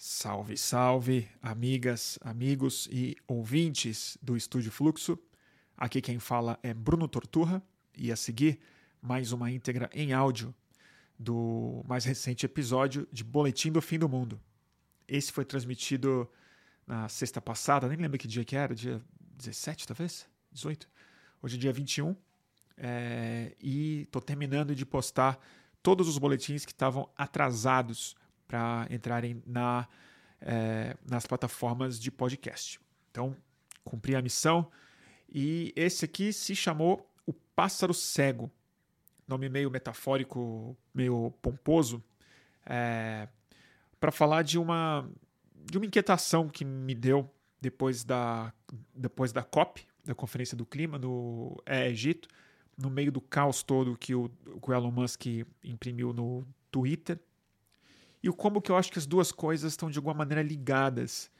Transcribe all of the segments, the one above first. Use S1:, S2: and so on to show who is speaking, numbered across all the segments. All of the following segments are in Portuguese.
S1: Salve, salve, amigas, amigos e ouvintes do Estúdio Fluxo. Aqui quem fala é Bruno Torturra e a seguir mais uma íntegra em áudio do mais recente episódio de Boletim do Fim do Mundo. Esse foi transmitido na sexta passada, nem lembro que dia que era, dia 17 talvez? 18? Hoje é dia 21 é, e estou terminando de postar todos os boletins que estavam atrasados para entrarem na, é, nas plataformas de podcast. Então, cumpri a missão. E esse aqui se chamou O Pássaro Cego. Nome meio metafórico, meio pomposo. É, para falar de uma, de uma inquietação que me deu depois da, depois da COP, da Conferência do Clima, no é, Egito, no meio do caos todo que o, que o Elon Musk imprimiu no Twitter e o como que eu acho que as duas coisas estão de alguma maneira ligadas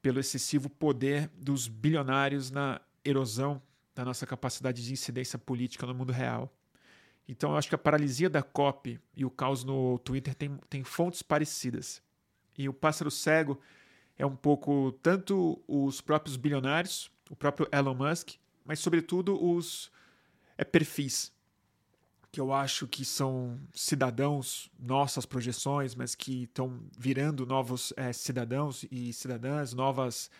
S1: pelo excessivo poder dos bilionários na erosão da nossa capacidade de incidência política no mundo real. Então eu acho que a paralisia da COP e o caos no Twitter tem, tem fontes parecidas. E o pássaro cego é um pouco tanto os próprios bilionários, o próprio Elon Musk, mas sobretudo os é, perfis que eu acho que são cidadãos, nossas projeções, mas que estão virando novos é, cidadãos e cidadãs, novas,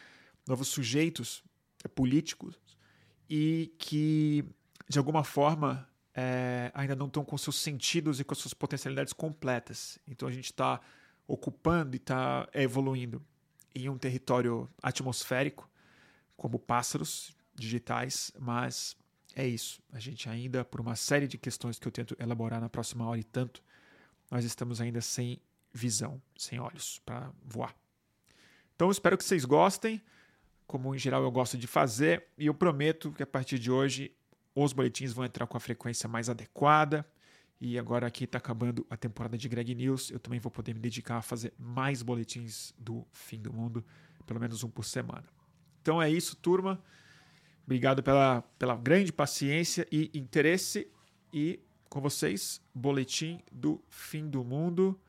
S1: novos sujeitos é, políticos e que, de alguma forma, é, ainda não estão com seus sentidos e com suas potencialidades completas. Então a gente está ocupando e está evoluindo em um território atmosférico, como pássaros digitais, mas é isso. A gente ainda, por uma série de questões que eu tento elaborar na próxima hora e tanto, nós estamos ainda sem visão, sem olhos para voar. Então espero que vocês gostem, como em geral eu gosto de fazer, e eu prometo que a partir de hoje os boletins vão entrar com a frequência mais adequada. E agora aqui está acabando a temporada de Greg News, eu também vou poder me dedicar a fazer mais boletins do fim do mundo, pelo menos um por semana. Então é isso, turma. Obrigado pela, pela grande paciência e interesse. E com vocês, Boletim do Fim do Mundo.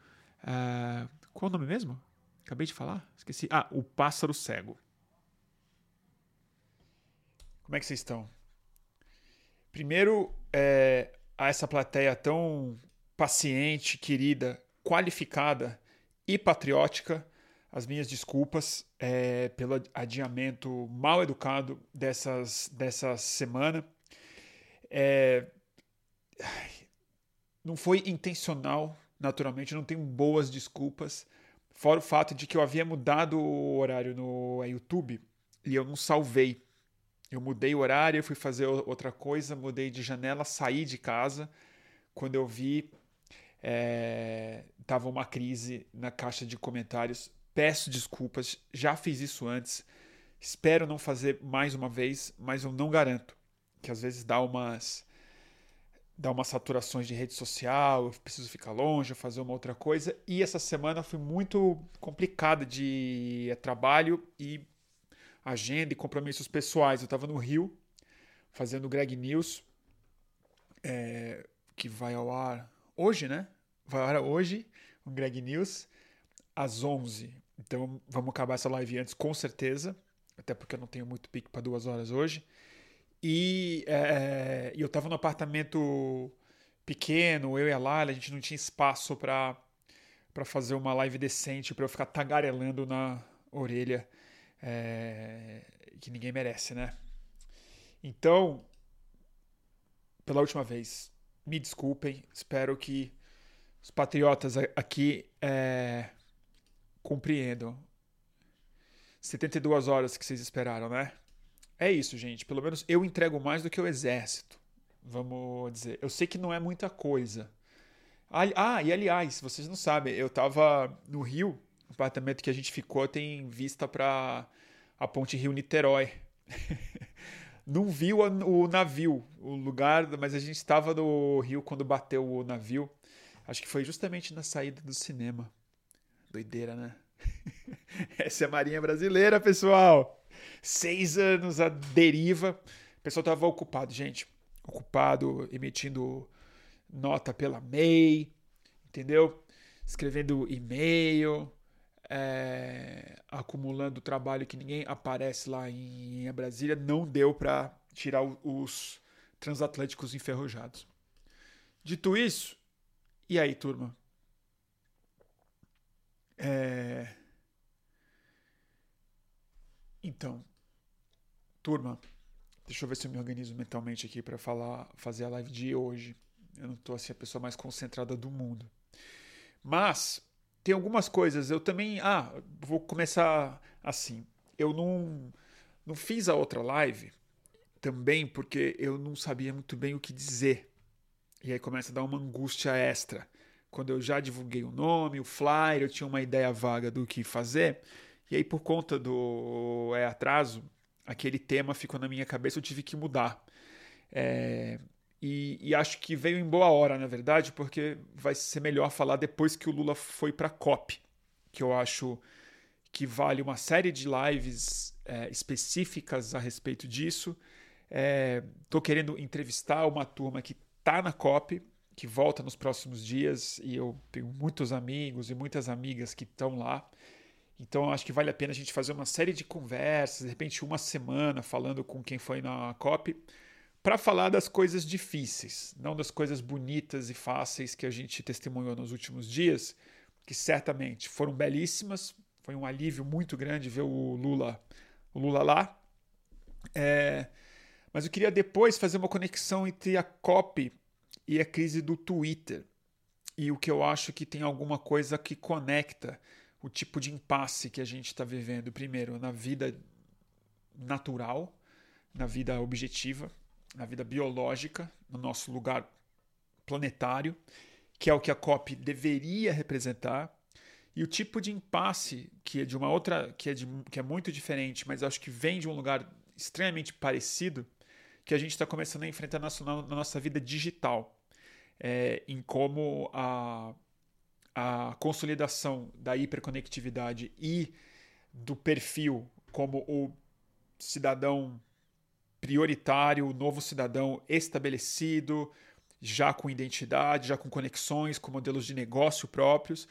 S1: Uh, qual o nome mesmo? Acabei de falar? Esqueci. Ah, O Pássaro Cego. Como é que vocês estão? Primeiro, é, a essa plateia tão paciente, querida, qualificada e patriótica as minhas desculpas é, pelo adiamento mal educado dessas, dessa semana. É, não foi intencional, naturalmente, não tenho boas desculpas. Fora o fato de que eu havia mudado o horário no YouTube e eu não salvei. Eu mudei o horário, fui fazer outra coisa, mudei de janela, saí de casa. Quando eu vi, estava é, uma crise na caixa de comentários Peço desculpas, já fiz isso antes. Espero não fazer mais uma vez, mas eu não garanto. Que às vezes dá umas dá umas saturações de rede social, eu preciso ficar longe, fazer uma outra coisa. E essa semana foi muito complicada de é, trabalho e agenda e compromissos pessoais. Eu estava no Rio fazendo o Greg News, é, que vai ao ar hoje, né? Vai ao ar hoje, o Greg News, às 11. Então vamos acabar essa live antes, com certeza. Até porque eu não tenho muito pique para duas horas hoje. E é, eu estava no apartamento pequeno, eu e a Laila, a gente não tinha espaço para para fazer uma live decente, para eu ficar tagarelando na orelha, é, que ninguém merece, né? Então, pela última vez, me desculpem, espero que os patriotas aqui é, compreendam. 72 horas que vocês esperaram, né? É isso, gente. Pelo menos eu entrego mais do que o exército. Vamos dizer. Eu sei que não é muita coisa. Ah, e aliás, vocês não sabem, eu tava no Rio, o apartamento que a gente ficou tem vista para a ponte Rio-Niterói. não vi o, o, navio, o lugar, mas a gente estava no Rio quando bateu o navio. Acho que foi justamente na saída do cinema. Doideira, né? Essa é a Marinha Brasileira, pessoal. Seis anos a deriva. O pessoal estava ocupado, gente. Ocupado, emitindo nota pela MEI, entendeu? Escrevendo e-mail, é, acumulando trabalho que ninguém aparece lá em Brasília, não deu para tirar os transatlânticos enferrujados. Dito isso, e aí, turma? É... Então, turma, deixa eu ver se eu me organizo mentalmente aqui para falar, fazer a live de hoje. Eu não tô assim a pessoa mais concentrada do mundo. Mas tem algumas coisas. Eu também. Ah, vou começar assim. Eu não, não fiz a outra live também porque eu não sabia muito bem o que dizer. E aí começa a dar uma angústia extra. Quando eu já divulguei o nome, o flyer, eu tinha uma ideia vaga do que fazer. E aí, por conta do é, atraso, aquele tema ficou na minha cabeça, eu tive que mudar. É, e, e, acho que veio em boa hora, na verdade, porque vai ser melhor falar depois que o Lula foi para a COP, que eu acho que vale uma série de lives é, específicas a respeito disso. Estou é, querendo entrevistar uma turma que está na COP, que volta nos próximos dias, e eu tenho muitos amigos e muitas amigas que estão lá. Então acho que vale a pena a gente fazer uma série de conversas, de repente uma semana falando com quem foi na COP para falar das coisas difíceis, não das coisas bonitas e fáceis que a gente testemunhou nos últimos dias, que certamente foram belíssimas. Foi um alívio muito grande ver o Lula, o Lula lá. É, mas eu queria depois fazer uma conexão entre a COP e a crise do Twitter. E o que eu acho que tem alguma coisa que conecta o tipo de impasse que a gente está vivendo, primeiro, na vida natural, na vida objetiva, na vida biológica, no nosso lugar planetário, que é o que a COP deveria representar, e o tipo de impasse que é de uma outra, que é, de, que é muito diferente, mas acho que vem de um lugar extremamente parecido, que a gente está começando a enfrentar na, na nossa vida digital, é, em como a, a consolidação da hiperconectividade e do perfil como o cidadão prioritário, novo cidadão estabelecido, já com identidade, já com conexões, com modelos de negócio próprios,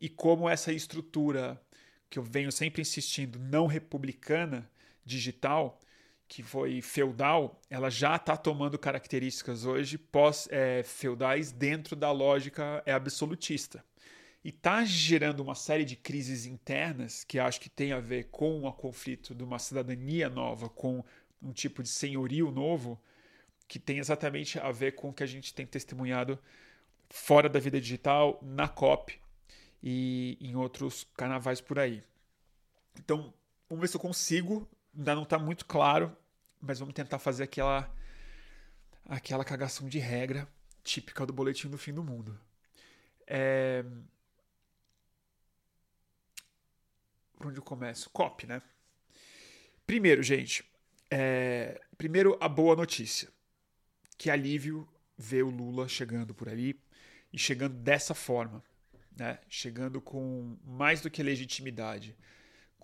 S1: e como essa estrutura que eu venho sempre insistindo, não republicana, digital, que foi feudal, ela já está tomando características hoje pós-feudais é, dentro da lógica é, absolutista. E está gerando uma série de crises internas que acho que tem a ver com o conflito de uma cidadania nova, com um tipo de senhorio novo que tem exatamente a ver com o que a gente tem testemunhado fora da vida digital, na COP e em outros carnavais por aí. Então, vamos ver se eu consigo. Ainda não está muito claro, mas vamos tentar fazer aquela aquela cagação de regra típica do boletim do fim do mundo. É... Por onde eu começo? COP, né? Primeiro, gente, é, primeiro, a boa notícia. Que alívio ver o Lula chegando por ali e chegando dessa forma, né? chegando com mais do que legitimidade,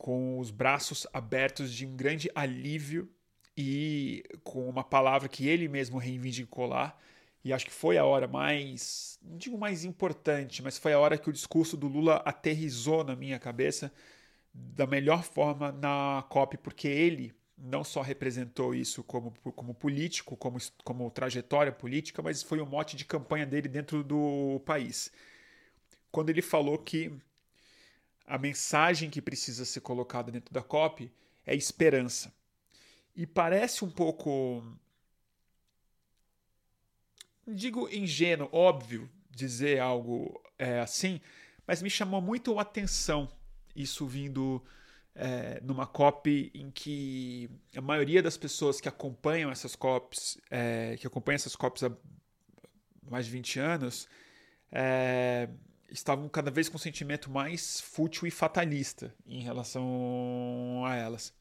S1: com os braços abertos de um grande alívio e com uma palavra que ele mesmo reivindicou lá. E acho que foi a hora mais, não digo mais importante, mas foi a hora que o discurso do Lula aterrizou na minha cabeça da melhor forma na COP, porque ele não só representou isso como, como político, como, como trajetória política, mas foi o um mote de campanha dele dentro do país. Quando ele falou que a mensagem que precisa ser colocada dentro da COP é esperança. E parece um pouco. Digo ingênuo, óbvio dizer algo é, assim, mas me chamou muito a atenção isso vindo é, numa COP em que a maioria das pessoas que acompanham essas COPs, é, que acompanham essas COPs há mais de 20 anos, é, estavam cada vez com um sentimento mais fútil e fatalista em relação a elas.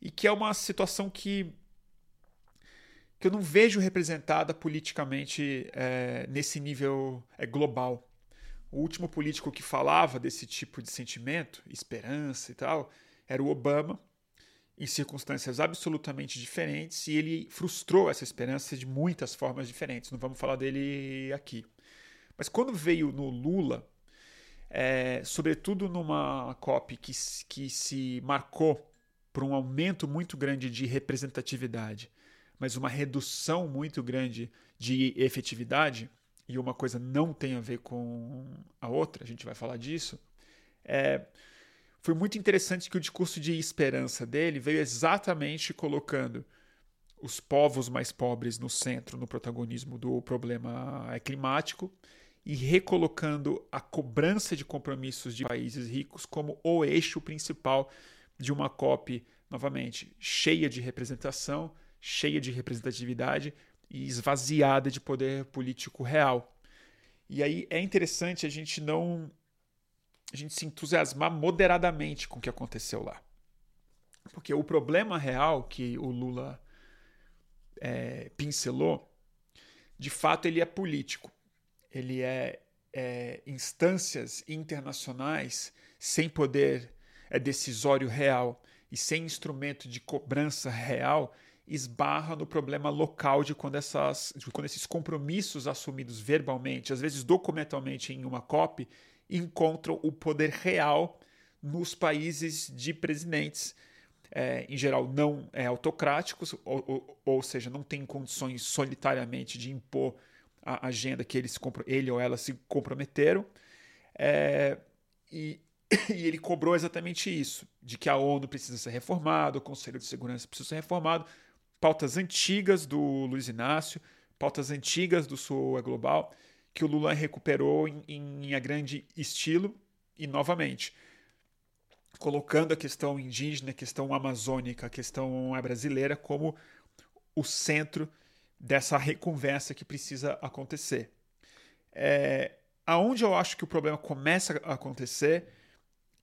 S1: E que é uma situação que, que eu não vejo representada politicamente é, nesse nível é, global. O último político que falava desse tipo de sentimento, esperança e tal, era o Obama, em circunstâncias absolutamente diferentes, e ele frustrou essa esperança de muitas formas diferentes. Não vamos falar dele aqui. Mas quando veio no Lula, é, sobretudo numa COP que, que se marcou por um aumento muito grande de representatividade, mas uma redução muito grande de efetividade, e uma coisa não tem a ver com a outra, a gente vai falar disso, é, foi muito interessante que o discurso de esperança dele veio exatamente colocando os povos mais pobres no centro, no protagonismo do problema climático e recolocando a cobrança de compromissos de países ricos como o eixo principal de uma COP, novamente, cheia de representação, cheia de representatividade e esvaziada de poder político real. E aí é interessante a gente não a gente se entusiasmar moderadamente com o que aconteceu lá. Porque o problema real que o Lula é, pincelou, de fato, ele é político. Ele é, é instâncias internacionais sem poder é decisório real e sem instrumento de cobrança real esbarra no problema local de quando, essas, de quando esses compromissos assumidos verbalmente, às vezes documentalmente em uma COP, encontram o poder real nos países de presidentes é, em geral, não é, autocráticos, ou, ou, ou, seja, não tem condições solitariamente de impor a agenda que eles, ele ou ela se comprometeram. É, e, e ele cobrou exatamente isso, de que a ONU precisa ser reformada, o Conselho de Segurança precisa ser reformado, pautas antigas do Luiz Inácio, pautas antigas do Sul é Global, que o Lula recuperou em, em, em grande estilo e novamente colocando a questão indígena, a questão amazônica, a questão brasileira como o centro dessa reconversa que precisa acontecer. É, aonde eu acho que o problema começa a acontecer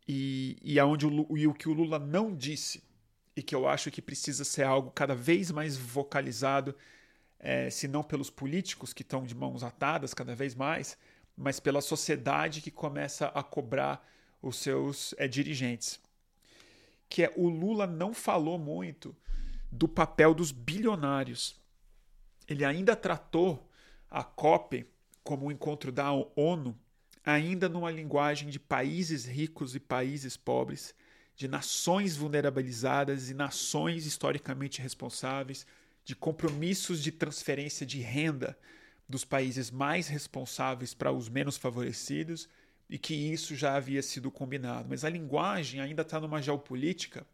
S1: e, e aonde o, e o que o Lula não disse e que eu acho que precisa ser algo cada vez mais vocalizado, é, se não pelos políticos que estão de mãos atadas cada vez mais, mas pela sociedade que começa a cobrar os seus é, dirigentes. Que é o Lula não falou muito do papel dos bilionários. Ele ainda tratou a COP como um encontro da ONU, ainda numa linguagem de países ricos e países pobres, de nações vulnerabilizadas e nações historicamente responsáveis, de compromissos de transferência de renda dos países mais responsáveis para os menos favorecidos e que isso já havia sido combinado. Mas a linguagem ainda está numa geopolítica,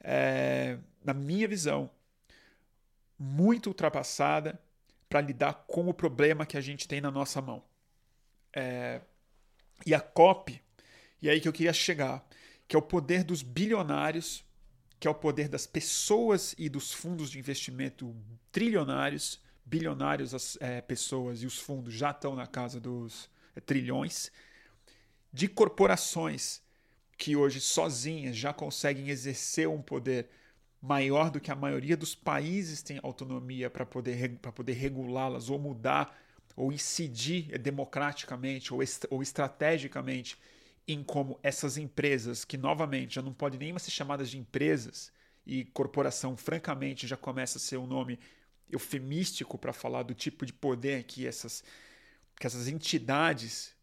S1: é, na minha visão, muito ultrapassada para lidar com o problema que a gente tem na nossa mão. É, e a COP, e é aí que eu queria chegar, que é o poder dos bilionários, que é o poder das pessoas e dos fundos de investimento trilionários, bilionários as é, pessoas e os fundos já estão na casa dos é, trilhões, de corporações que hoje sozinhas já conseguem exercer um poder maior do que a maioria dos países tem autonomia para poder, poder regulá-las ou mudar ou incidir democraticamente ou, est ou estrategicamente em como essas empresas, que novamente já não podem nem mais ser chamadas de empresas, e corporação, francamente, já começa a ser um nome eufemístico para falar do tipo de poder que essas, que essas entidades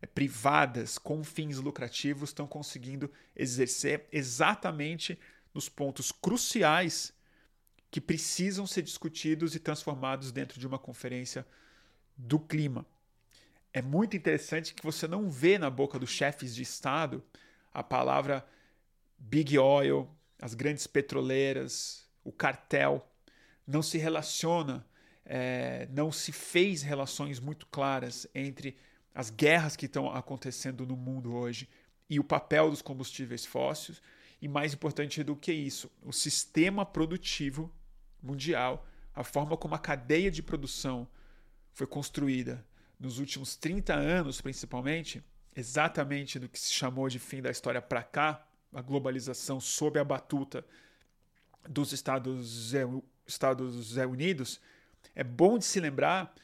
S1: é, privadas com fins lucrativos estão conseguindo exercer exatamente nos pontos cruciais que precisam ser discutidos e transformados dentro de uma conferência do clima. É muito interessante que você não vê na boca dos chefes de Estado a palavra Big Oil, as grandes petroleiras, o cartel. Não se relaciona, é, não se fez relações muito claras entre as guerras que estão acontecendo no mundo hoje e o papel dos combustíveis fósseis, e mais importante do que isso, o sistema produtivo mundial, a forma como a cadeia de produção foi construída nos últimos 30 anos, principalmente, exatamente do que se chamou de fim da história para cá, a globalização sob a batuta dos Estados, Estados Unidos, é bom de se lembrar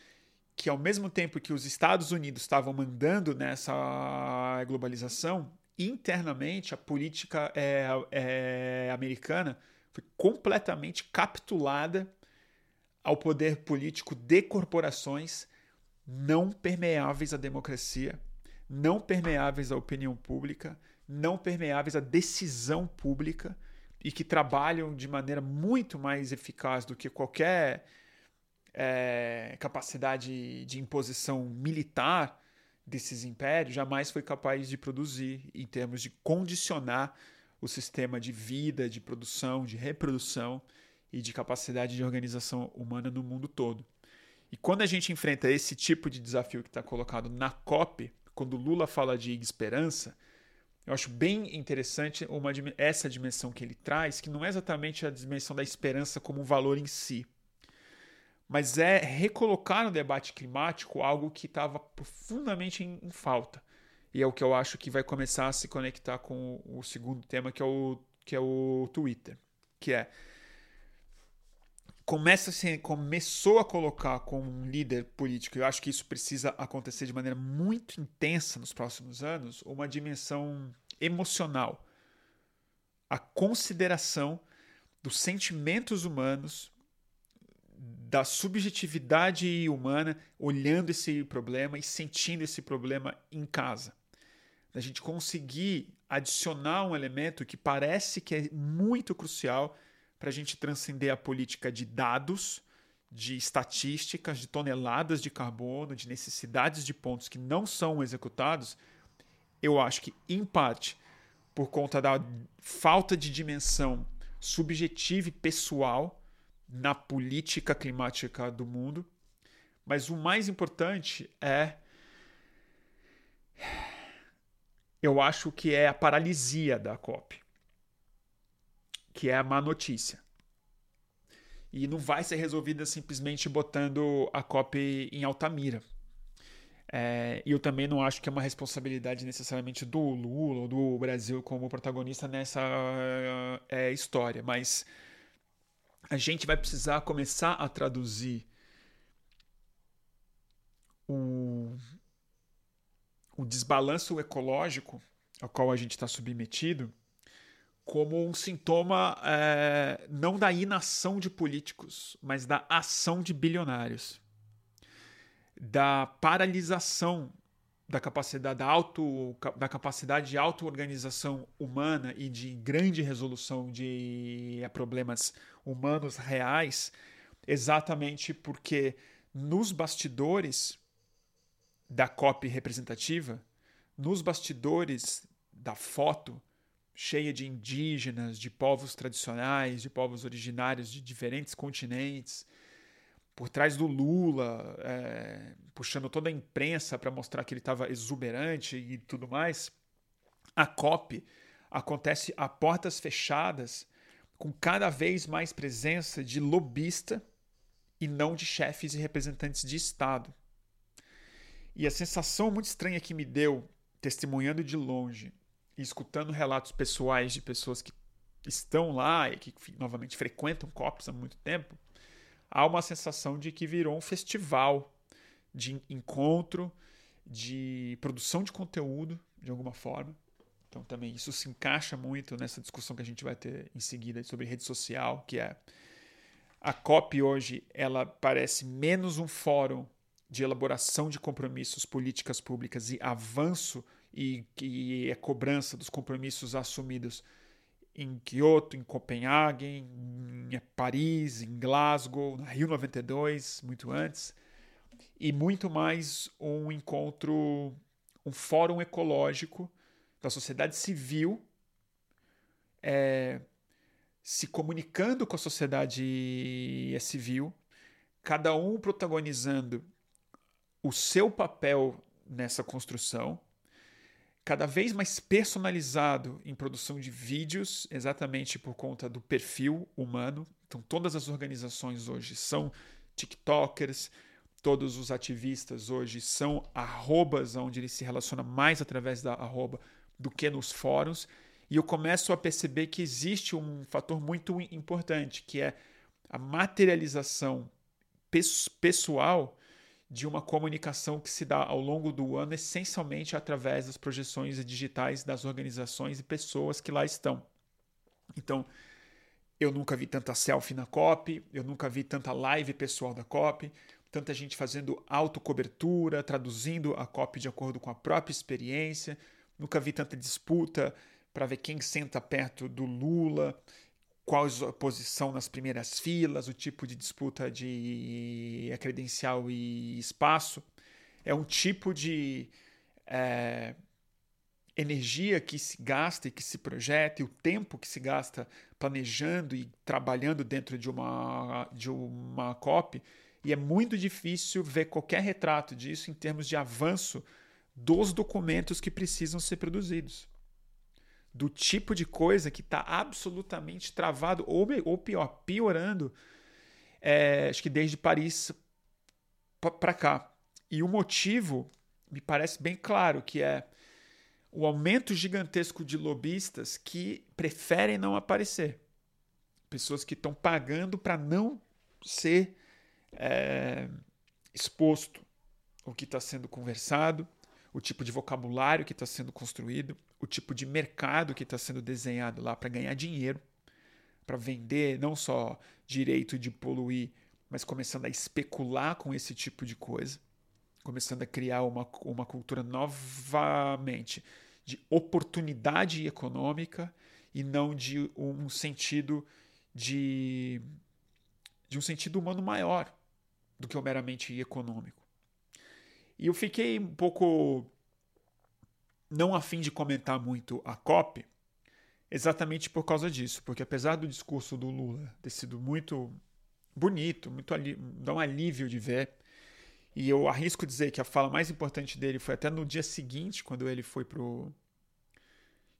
S1: que ao mesmo tempo que os Estados Unidos estavam mandando nessa globalização, internamente a política é, é, americana foi completamente capitulada ao poder político de corporações não permeáveis à democracia, não permeáveis à opinião pública, não permeáveis à decisão pública e que trabalham de maneira muito mais eficaz do que qualquer é, capacidade de imposição militar desses impérios jamais foi capaz de produzir em termos de condicionar o sistema de vida, de produção, de reprodução e de capacidade de organização humana no mundo todo. E quando a gente enfrenta esse tipo de desafio que está colocado na COP, quando Lula fala de esperança, eu acho bem interessante uma, essa dimensão que ele traz, que não é exatamente a dimensão da esperança como um valor em si, mas é recolocar no debate climático algo que estava profundamente em, em, falta. E é o que eu acho que vai começar a se conectar com o, o segundo tema, que é o, que é o Twitter, que é começa -se, começou a colocar como um líder político, eu acho que isso precisa acontecer de maneira muito intensa nos próximos anos, uma dimensão emocional. A consideração dos sentimentos humanos, da subjetividade humana, olhando esse problema e sentindo esse problema em casa. Da gente conseguir adicionar um elemento que parece que é muito crucial para a gente transcender a política de dados, de estatísticas, de toneladas de carbono, de necessidades de pontos que não são executados, eu acho que, em parte, por conta da falta de dimensão subjetiva e pessoal na política climática do mundo. Mas o mais importante é. Eu acho que é a paralisia da COP que é a má notícia. E não vai ser resolvida simplesmente botando a COP em Altamira. É, e eu também não acho que é uma responsabilidade necessariamente do Lula ou do Brasil como protagonista nessa é, história, mas a gente vai precisar começar a traduzir o, o desbalanço ecológico ao qual a gente está submetido como um sintoma é, não da inação de políticos, mas da ação de bilionários, da paralisação da capacidade da, auto, da capacidade de auto-organização humana e de grande resolução de problemas humanos reais, exatamente porque nos bastidores da COP representativa, nos bastidores da foto, cheia de indígenas, de povos tradicionais, de povos originários de diferentes continentes, por trás do Lula, é, puxando toda a imprensa para mostrar que ele estava exuberante e tudo mais. A COP acontece a portas fechadas, com cada vez mais presença de lobista e não de chefes e representantes de Estado. E a sensação muito estranha que me deu, testemunhando de longe, e escutando relatos pessoais de pessoas que estão lá e que novamente frequentam COPs há muito tempo, há uma sensação de que virou um festival de encontro, de produção de conteúdo, de alguma forma. Então também isso se encaixa muito nessa discussão que a gente vai ter em seguida sobre rede social, que é a COP hoje, ela parece menos um fórum de elaboração de compromissos, políticas públicas e avanço e que é cobrança dos compromissos assumidos em Kyoto, em Copenhague, em Paris, em Glasgow, na Rio 92, muito antes, e muito mais um encontro, um fórum ecológico da sociedade civil é, se comunicando com a sociedade civil, cada um protagonizando o seu papel nessa construção cada vez mais personalizado em produção de vídeos, exatamente por conta do perfil humano. Então, todas as organizações hoje são TikTokers, todos os ativistas hoje são arrobas, onde ele se relaciona mais através da arroba do que nos fóruns. E eu começo a perceber que existe um fator muito importante, que é a materialização pessoal de uma comunicação que se dá ao longo do ano, essencialmente através das projeções digitais das organizações e pessoas que lá estão. Então, eu nunca vi tanta selfie na COP, eu nunca vi tanta live pessoal da COP, tanta gente fazendo autocobertura, traduzindo a COP de acordo com a própria experiência. Nunca vi tanta disputa para ver quem senta perto do Lula, qual a posição nas primeiras filas, o tipo de disputa de credencial e espaço. É um tipo de é, energia que se gasta e que se projeta, e o tempo que se gasta planejando e trabalhando dentro de uma, de uma COP, e é muito difícil ver qualquer retrato disso em termos de avanço dos documentos que precisam ser produzidos. Do tipo de coisa que está absolutamente travado, ou, ou pior, piorando, é, acho que desde Paris para cá. E o motivo me parece bem claro, que é o aumento gigantesco de lobistas que preferem não aparecer. Pessoas que estão pagando para não ser é, exposto o que está sendo conversado, o tipo de vocabulário que está sendo construído, o tipo de mercado que está sendo desenhado lá para ganhar dinheiro, para vender não só direito de poluir, mas começando a especular com esse tipo de coisa começando a criar uma, uma cultura novamente de oportunidade econômica e não de um sentido de, de um sentido humano maior do que o meramente econômico. E eu fiquei um pouco não afim de comentar muito a COP, exatamente por causa disso, porque apesar do discurso do Lula ter sido muito bonito, muito dá um alívio de ver, e eu arrisco dizer que a fala mais importante dele foi até no dia seguinte, quando ele foi pro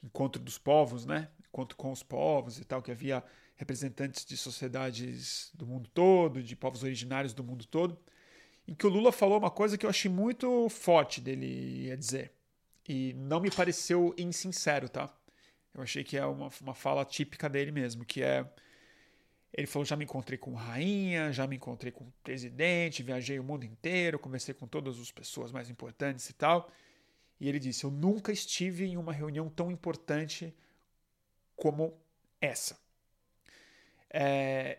S1: encontro dos povos, né? Encontro com os povos e tal, que havia representantes de sociedades do mundo todo, de povos originários do mundo todo, em que o Lula falou uma coisa que eu achei muito forte dele a dizer. E não me pareceu insincero, tá? Eu achei que é uma, uma fala típica dele mesmo, que é ele falou: já me encontrei com rainha, já me encontrei com presidente, viajei o mundo inteiro, conversei com todas as pessoas mais importantes e tal. E ele disse: Eu nunca estive em uma reunião tão importante como essa. É,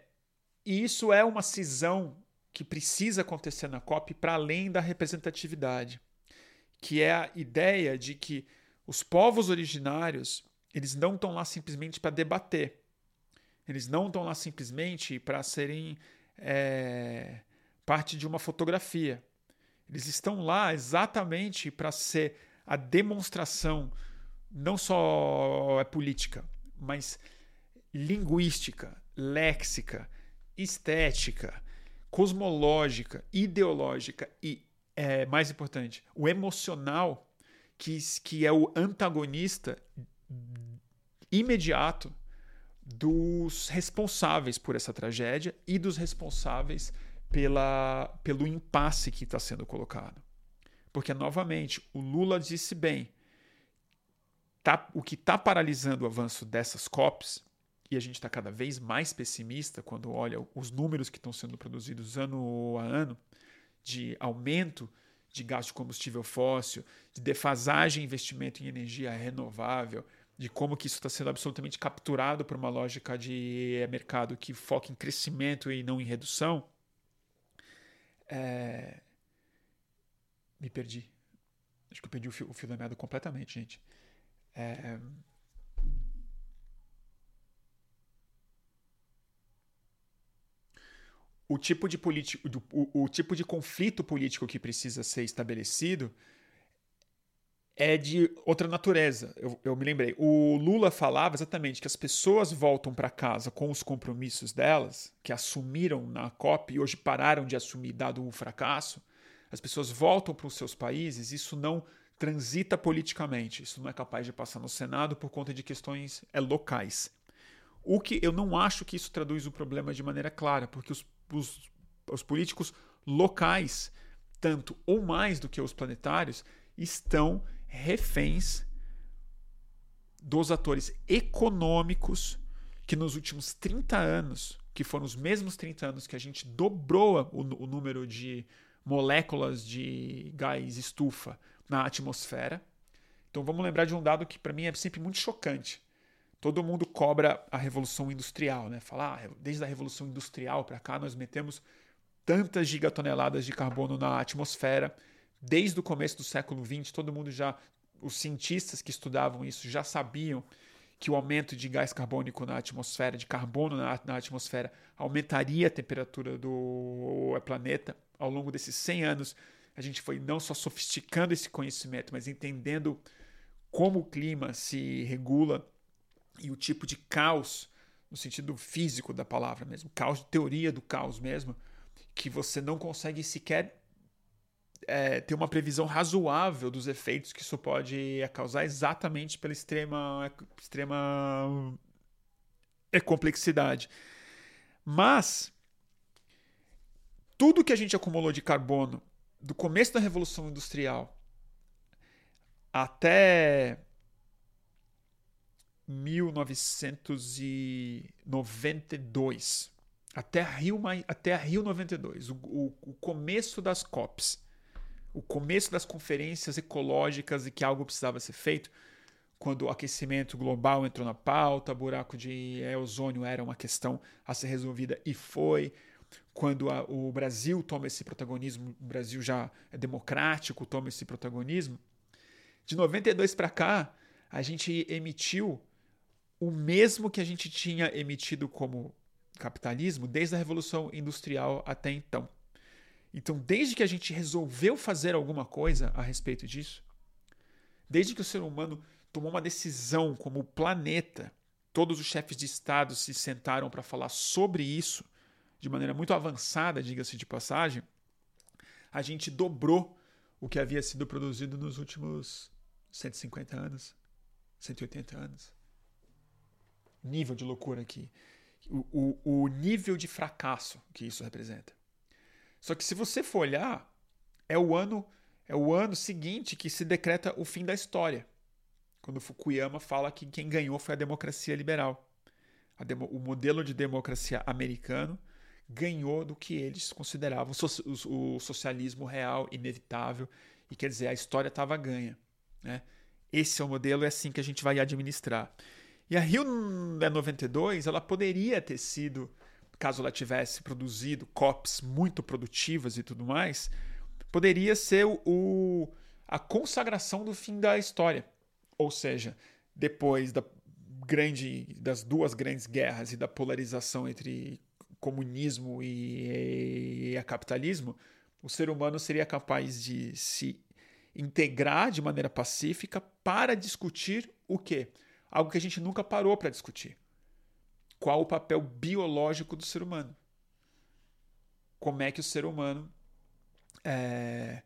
S1: e isso é uma cisão que precisa acontecer na COP para além da representatividade, que é a ideia de que os povos originários eles não estão lá simplesmente para debater eles não estão lá simplesmente para serem é, parte de uma fotografia. Eles estão lá exatamente para ser a demonstração não só é política, mas linguística, léxica, estética, cosmológica, ideológica e, é, mais importante, o emocional, que, que é o antagonista imediato dos responsáveis por essa tragédia e dos responsáveis pela, pelo impasse que está sendo colocado. Porque, novamente, o Lula disse bem: tá, o que está paralisando o avanço dessas COPs, e a gente está cada vez mais pessimista quando olha os números que estão sendo produzidos ano a ano, de aumento de gasto de combustível fóssil, de defasagem em investimento em energia renovável, de como que isso está sendo absolutamente capturado por uma lógica de eh, mercado que foca em crescimento e não em redução, é... me perdi. Acho que eu perdi o fio, o fio da meada completamente, gente. É... O tipo de político, o, o tipo de conflito político que precisa ser estabelecido é de outra natureza. Eu, eu, me lembrei. O Lula falava exatamente que as pessoas voltam para casa com os compromissos delas, que assumiram na COP e hoje pararam de assumir, dado o fracasso. As pessoas voltam para os seus países, isso não transita politicamente, isso não é capaz de passar no Senado por conta de questões é, locais. O que eu não acho que isso traduz o problema de maneira clara, porque os, os, os políticos locais, tanto ou mais do que os planetários, estão reféns dos atores econômicos que nos últimos 30 anos, que foram os mesmos 30 anos que a gente dobrou o, o número de moléculas de gás estufa na atmosfera. Então vamos lembrar de um dado que para mim é sempre muito chocante. Todo mundo cobra a revolução industrial, né? Falar, ah, desde a revolução industrial para cá nós metemos tantas gigatoneladas de carbono na atmosfera. Desde o começo do século XX, todo mundo já, os cientistas que estudavam isso já sabiam que o aumento de gás carbônico na atmosfera, de carbono na, na atmosfera, aumentaria a temperatura do planeta. Ao longo desses 100 anos, a gente foi não só sofisticando esse conhecimento, mas entendendo como o clima se regula e o tipo de caos, no sentido físico da palavra mesmo, caos teoria do caos mesmo, que você não consegue sequer é, ter uma previsão razoável dos efeitos que isso pode causar exatamente pela extrema, extrema é, complexidade. Mas tudo que a gente acumulou de carbono do começo da Revolução Industrial até 1992, até Rio, até Rio 92, o, o, o começo das COPs, o começo das conferências ecológicas e que algo precisava ser feito, quando o aquecimento global entrou na pauta, buraco de ozônio era uma questão a ser resolvida e foi. Quando a, o Brasil toma esse protagonismo, o Brasil já é democrático, toma esse protagonismo. De 92 para cá, a gente emitiu o mesmo que a gente tinha emitido como capitalismo desde a Revolução Industrial até então. Então, desde que a gente resolveu fazer alguma coisa a respeito disso, desde que o ser humano tomou uma decisão como planeta, todos os chefes de Estado se sentaram para falar sobre isso de maneira muito avançada, diga-se de passagem, a gente dobrou o que havia sido produzido nos últimos 150 anos, 180 anos. Nível de loucura aqui. O, o, o nível de fracasso que isso representa. Só que se você for olhar, é o ano é o ano seguinte que se decreta o fim da história. Quando Fukuyama fala que quem ganhou foi a democracia liberal. A demo, o modelo de democracia americano ganhou do que eles consideravam o socialismo real, inevitável, e quer dizer, a história estava ganha. Né? Esse é o modelo, é assim que a gente vai administrar. E a Rio 92, ela poderia ter sido caso ela tivesse produzido COPs muito produtivas e tudo mais, poderia ser o, a consagração do fim da história. Ou seja, depois da grande, das duas grandes guerras e da polarização entre comunismo e, e capitalismo, o ser humano seria capaz de se integrar de maneira pacífica para discutir o quê? Algo que a gente nunca parou para discutir qual o papel biológico do ser humano. Como é que o ser humano é,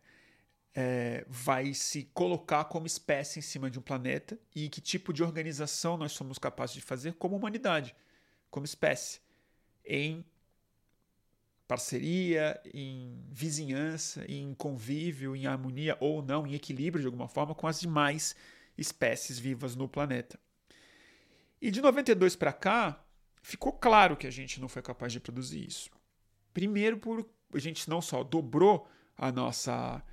S1: é, vai se colocar como espécie em cima de um planeta e que tipo de organização nós somos capazes de fazer como humanidade, como espécie, em parceria, em vizinhança, em convívio, em harmonia ou não, em equilíbrio de alguma forma com as demais espécies vivas no planeta. E de 92 para cá, ficou claro que a gente não foi capaz de produzir isso. Primeiro, por a gente não só dobrou a nossa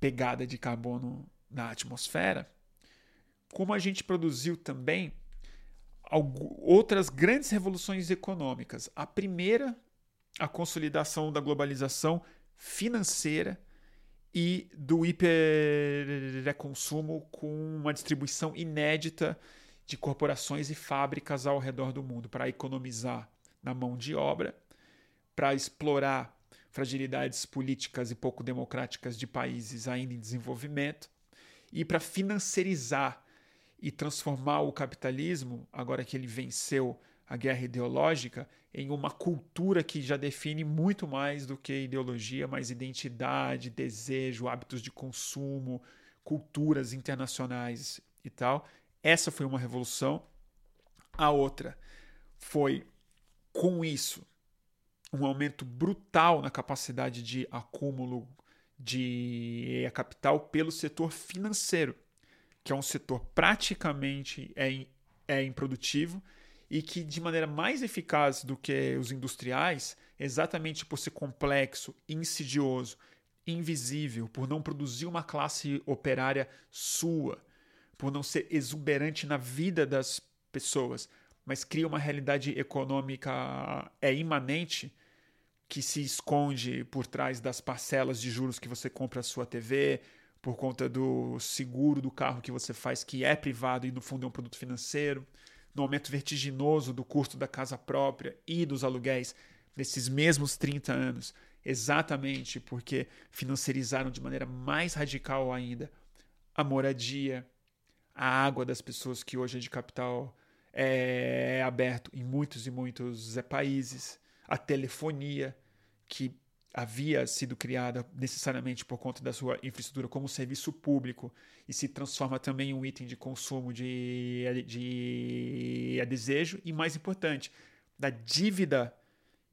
S1: pegada de carbono na atmosfera, como a gente produziu também outras grandes revoluções econômicas. A primeira, a consolidação da globalização financeira e do hiperconsumo com uma distribuição inédita de corporações e fábricas ao redor do mundo para economizar na mão de obra, para explorar fragilidades políticas e pouco democráticas de países ainda em desenvolvimento e para financiarizar e transformar o capitalismo, agora que ele venceu a guerra ideológica, em uma cultura que já define muito mais do que ideologia, mas identidade, desejo, hábitos de consumo, culturas internacionais e tal, essa foi uma revolução. A outra foi, com isso, um aumento brutal na capacidade de acúmulo de capital pelo setor financeiro, que é um setor praticamente é, é improdutivo e que, de maneira mais eficaz do que os industriais, exatamente por ser complexo, insidioso, invisível, por não produzir uma classe operária sua, por não ser exuberante na vida das pessoas, mas cria uma realidade econômica é imanente que se esconde por trás das parcelas de juros que você compra a sua TV, por conta do seguro do carro que você faz, que é privado e no fundo é um produto financeiro, no aumento vertiginoso do custo da casa própria e dos aluguéis nesses mesmos 30 anos, exatamente porque financiarizaram de maneira mais radical ainda a moradia, a água das pessoas que hoje é de capital é aberto em muitos e muitos é, países, a telefonia que havia sido criada necessariamente por conta da sua infraestrutura como serviço público e se transforma também em um item de consumo de, de, de desejo e mais importante da dívida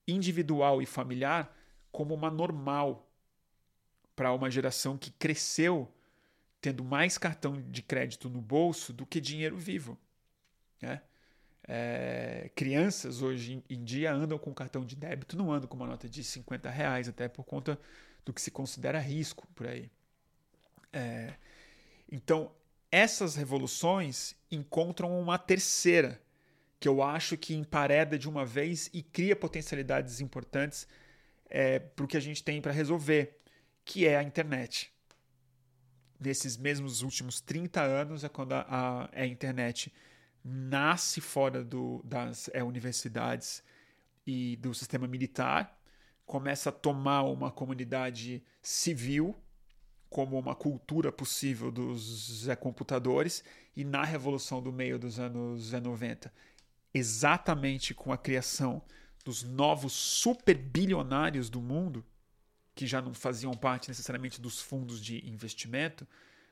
S1: individual e familiar como uma normal para uma geração que cresceu tendo mais cartão de crédito no bolso do que dinheiro vivo. Né? É, crianças hoje em dia andam com cartão de débito, não andam com uma nota de 50 reais, até por conta do que se considera risco por aí. É, então, essas revoluções encontram uma terceira, que eu acho que empareda de uma vez e cria potencialidades importantes é, para o que a gente tem para resolver, que é a internet. Nesses mesmos últimos 30 anos é quando a, a, a internet nasce fora do, das é, universidades e do sistema militar, começa a tomar uma comunidade civil como uma cultura possível dos é, computadores e na revolução do meio dos anos é, 90, exatamente com a criação dos novos superbilionários do mundo, que já não faziam parte necessariamente dos fundos de investimento,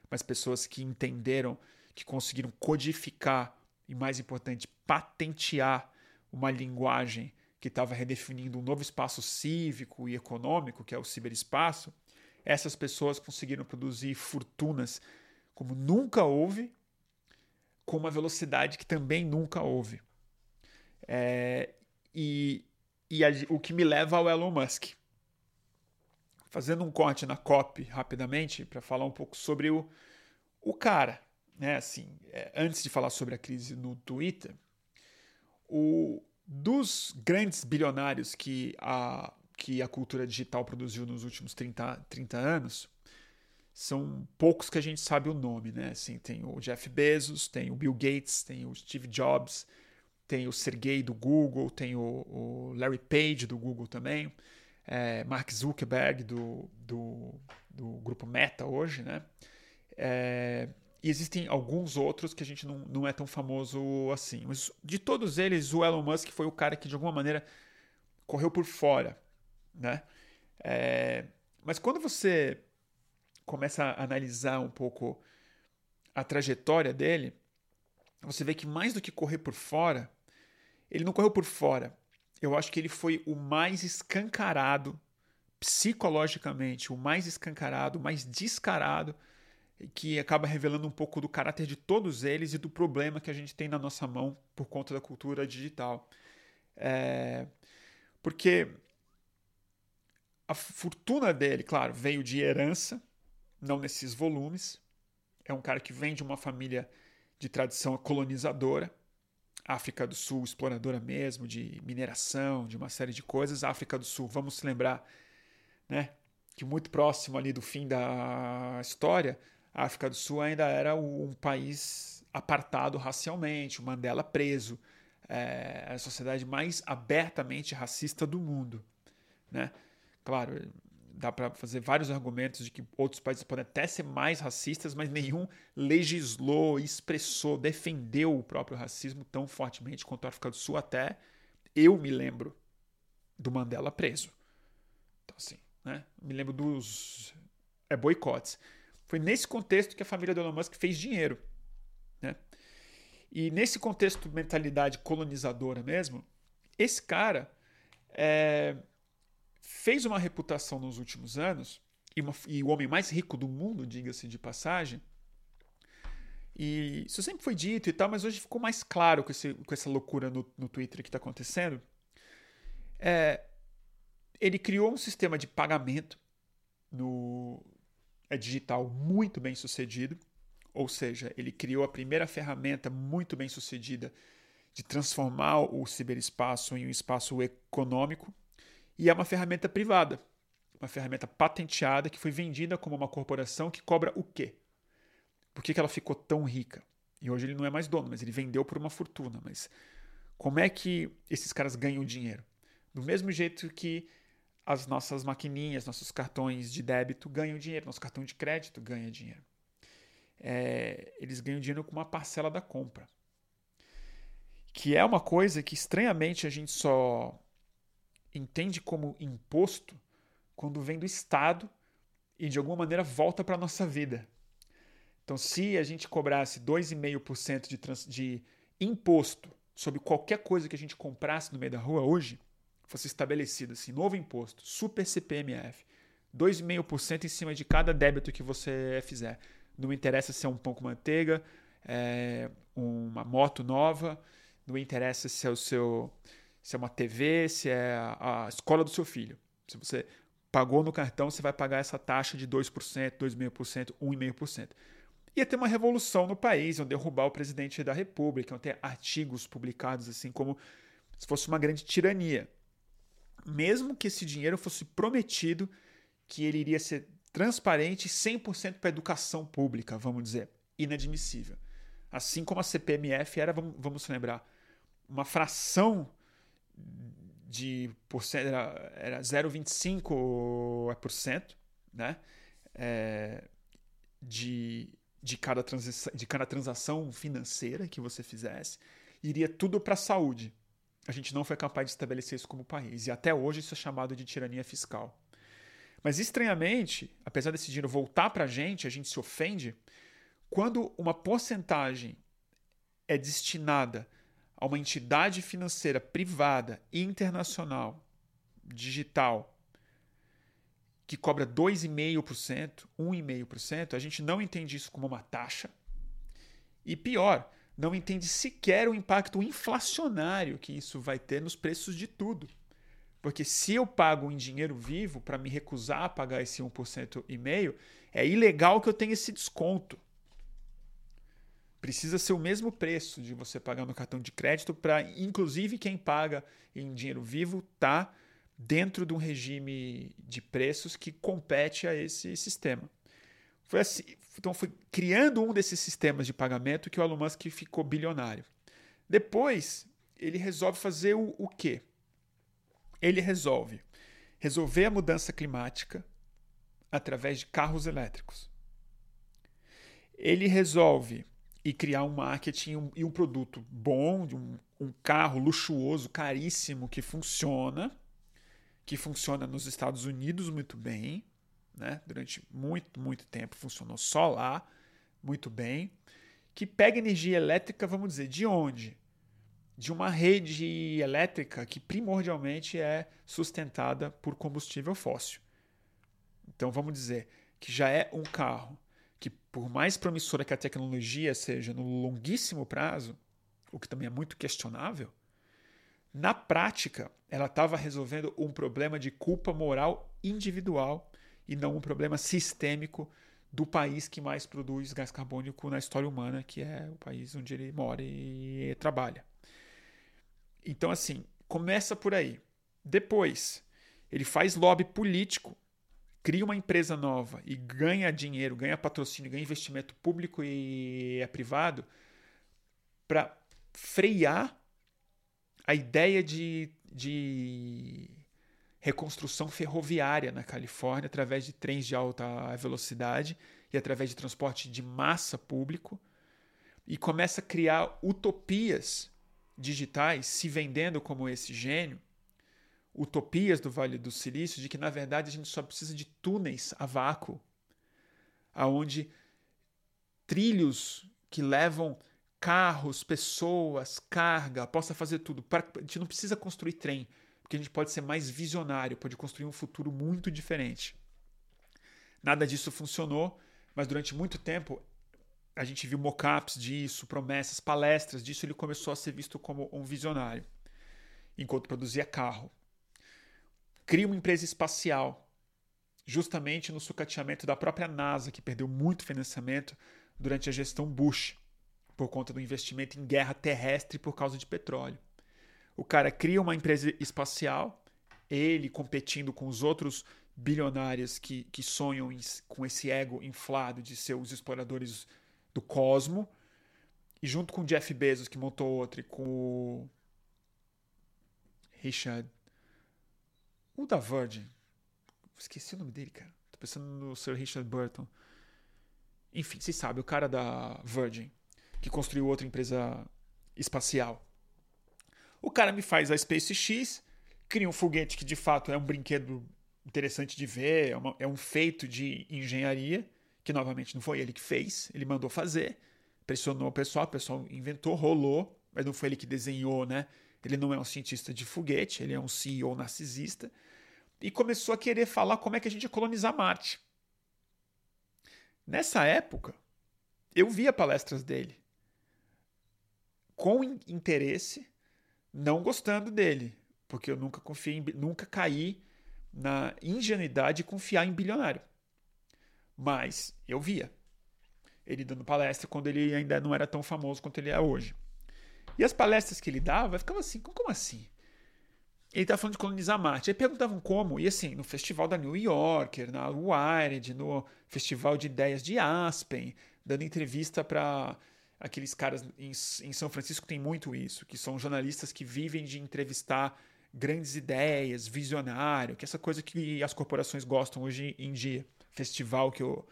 S1: mas pessoas que entenderam, que conseguiram codificar e, mais importante, patentear uma linguagem que estava redefinindo um novo espaço cívico e econômico, que é o ciberespaço, essas pessoas conseguiram produzir fortunas como nunca houve, com uma velocidade que também nunca houve. É, e, e a, o que me leva ao Elon Musk. Fazendo um corte na COP rapidamente, para falar um pouco sobre o, o cara né, assim, é, antes de falar sobre a crise no Twitter, o, dos grandes bilionários que a, que a cultura digital produziu nos últimos 30, 30 anos, são poucos que a gente sabe o nome, né? Assim, tem o Jeff Bezos, tem o Bill Gates, tem o Steve Jobs, tem o Sergey do Google, tem o, o Larry Page do Google também, é, Mark Zuckerberg do, do, do grupo Meta hoje, né? É, e existem alguns outros que a gente não, não é tão famoso assim. Mas de todos eles, o Elon Musk foi o cara que de alguma maneira correu por fora, né? É, mas quando você começa a analisar um pouco a trajetória dele, você vê que mais do que correr por fora, ele não correu por fora. Eu acho que ele foi o mais escancarado psicologicamente, o mais escancarado, o mais descarado que acaba revelando um pouco do caráter de todos eles e do problema que a gente tem na nossa mão por conta da cultura digital. É, porque a fortuna dele, claro, veio de herança, não nesses volumes. É um cara que vem de uma família de tradição colonizadora. África do Sul, exploradora mesmo, de mineração, de uma série de coisas. África do Sul, vamos se lembrar, né, que muito próximo ali do fim da história, a África do Sul ainda era um país apartado racialmente, o Mandela preso, é, a sociedade mais abertamente racista do mundo. Né? Claro, dá para fazer vários argumentos de que outros países podem até ser mais racistas, mas nenhum legislou, expressou, defendeu o próprio racismo tão fortemente quanto a África do Sul, até eu me lembro do Mandela preso. Então, assim, né? me lembro dos é, boicotes. Foi nesse contexto que a família do Elon Musk fez dinheiro. Né? E nesse contexto mentalidade colonizadora mesmo, esse cara é, fez uma reputação nos últimos anos, e, uma, e o homem mais rico do mundo, diga-se de passagem, e isso sempre foi dito e tal, mas hoje ficou mais claro com, esse, com essa loucura no, no Twitter que está acontecendo. É, ele criou um sistema de pagamento no, é digital muito bem sucedido, ou seja, ele criou a primeira ferramenta muito bem sucedida de transformar o ciberespaço em um espaço econômico E é uma ferramenta privada, uma ferramenta patenteada que foi vendida como uma corporação que cobra o quê? Por que, que ela ficou tão rica? E hoje ele não é mais dono, mas ele vendeu por uma fortuna. Mas como é que esses caras ganham dinheiro? Do mesmo jeito que as nossas maquininhas, nossos cartões de débito ganham dinheiro, nosso cartão de crédito ganha dinheiro. É, eles ganham dinheiro com uma parcela da compra. Que é uma coisa que estranhamente a gente só entende como imposto quando vem do Estado e de alguma maneira volta para a nossa vida. Então, se a gente cobrasse 2,5% de, de imposto sobre qualquer coisa que a gente comprasse no meio da rua hoje, fosse estabelecido assim, novo imposto, super CPMF, 2,5% em cima de cada débito que você fizer. Não interessa se é um pão com manteiga, é uma moto nova, não interessa se é o seu se é uma TV, se é a, escola do seu filho. Se você pagou no cartão, você vai pagar essa taxa de 2%, 2,5%, 1,5%. Ia ter uma revolução no país, iam derrubar o presidente da república, iam ter artigos publicados assim como se fosse uma grande tirania mesmo que esse dinheiro fosse prometido que ele iria ser transparente 100% para a educação pública, vamos dizer, inadmissível. Assim como a CPMF era, vamos lembrar, uma fração de porcento, era, era 0,25% né? É, de, de, cada de cada transação financeira que você fizesse, iria tudo para a saúde a gente não foi capaz de estabelecer isso como país. E até hoje isso é chamado de tirania fiscal. Mas estranhamente, apesar desse dinheiro voltar para a gente, a gente se ofende quando uma porcentagem é destinada a uma entidade financeira privada internacional digital que cobra 2,5%, 1,5%, a gente não entende isso como uma taxa. E pior, não entende sequer o impacto inflacionário que isso vai ter nos preços de tudo. Porque se eu pago em dinheiro vivo para me recusar a pagar esse 1% e meio, é ilegal que eu tenha esse desconto. Precisa ser o mesmo preço de você pagar no cartão de crédito para, inclusive, quem paga em dinheiro vivo tá dentro de um regime de preços que compete a esse sistema. Foi assim, então foi criando um desses sistemas de pagamento que o Elon Musk ficou bilionário. Depois, ele resolve fazer o, o quê? Ele resolve resolver a mudança climática através de carros elétricos. Ele resolve e criar um marketing um, e um produto bom, um, um carro luxuoso, caríssimo, que funciona, que funciona nos Estados Unidos muito bem, né? durante muito, muito tempo, funcionou só lá, muito bem, que pega energia elétrica, vamos dizer, de onde? De uma rede elétrica que primordialmente é sustentada por combustível fóssil. Então vamos dizer que já é um carro que, por mais promissora que a tecnologia seja no longuíssimo prazo, o que também é muito questionável, na prática ela estava resolvendo um problema de culpa moral individual e não um problema sistêmico do país que mais produz gás carbônico na história humana, que é o país onde ele mora e trabalha. Então, assim, começa por aí. Depois, ele faz lobby político, cria uma empresa nova e ganha dinheiro, ganha patrocínio, ganha investimento público e é privado para frear a ideia de, de reconstrução ferroviária na Califórnia através de trens de alta velocidade e através de transporte de massa público e começa a criar utopias digitais se vendendo como esse gênio, utopias do Vale do Silício de que na verdade a gente só precisa de túneis a vácuo, aonde trilhos que levam carros, pessoas, carga, possa fazer tudo. A gente não precisa construir trem, porque a gente pode ser mais visionário, pode construir um futuro muito diferente. Nada disso funcionou, mas durante muito tempo a gente viu mockups disso, promessas, palestras disso, ele começou a ser visto como um visionário, enquanto produzia carro. Cria uma empresa espacial, justamente no sucateamento da própria NASA, que perdeu muito financiamento durante a gestão Bush, por conta do investimento em guerra terrestre por causa de petróleo. O cara cria uma empresa espacial ele competindo com os outros bilionários que, que sonham em, com esse ego inflado de ser os exploradores do cosmo. E junto com o Jeff Bezos, que montou outro, e com o Richard. O da Virgin. Esqueci o nome dele, cara. Tô pensando no Sir Richard Burton. Enfim, vocês sabem, o cara da Virgin, que construiu outra empresa espacial. O cara me faz a SpaceX, cria um foguete que de fato é um brinquedo interessante de ver, é, uma, é um feito de engenharia, que novamente não foi ele que fez, ele mandou fazer, pressionou o pessoal, o pessoal inventou, rolou, mas não foi ele que desenhou, né? Ele não é um cientista de foguete, ele é um CEO narcisista. E começou a querer falar como é que a gente ia colonizar Marte. Nessa época, eu via palestras dele com interesse, não gostando dele, porque eu nunca confiei, nunca caí na ingenuidade de confiar em bilionário. Mas eu via ele dando palestra quando ele ainda não era tão famoso quanto ele é hoje. E as palestras que ele dava, ficava assim, como assim? Ele estava falando de colonizar Marte. Aí perguntavam como, e assim, no festival da New Yorker, na Wired, no festival de ideias de Aspen, dando entrevista para aqueles caras em, em São Francisco tem muito isso, que são jornalistas que vivem de entrevistar grandes ideias, visionário, que é essa coisa que as corporações gostam hoje em dia. Festival que o,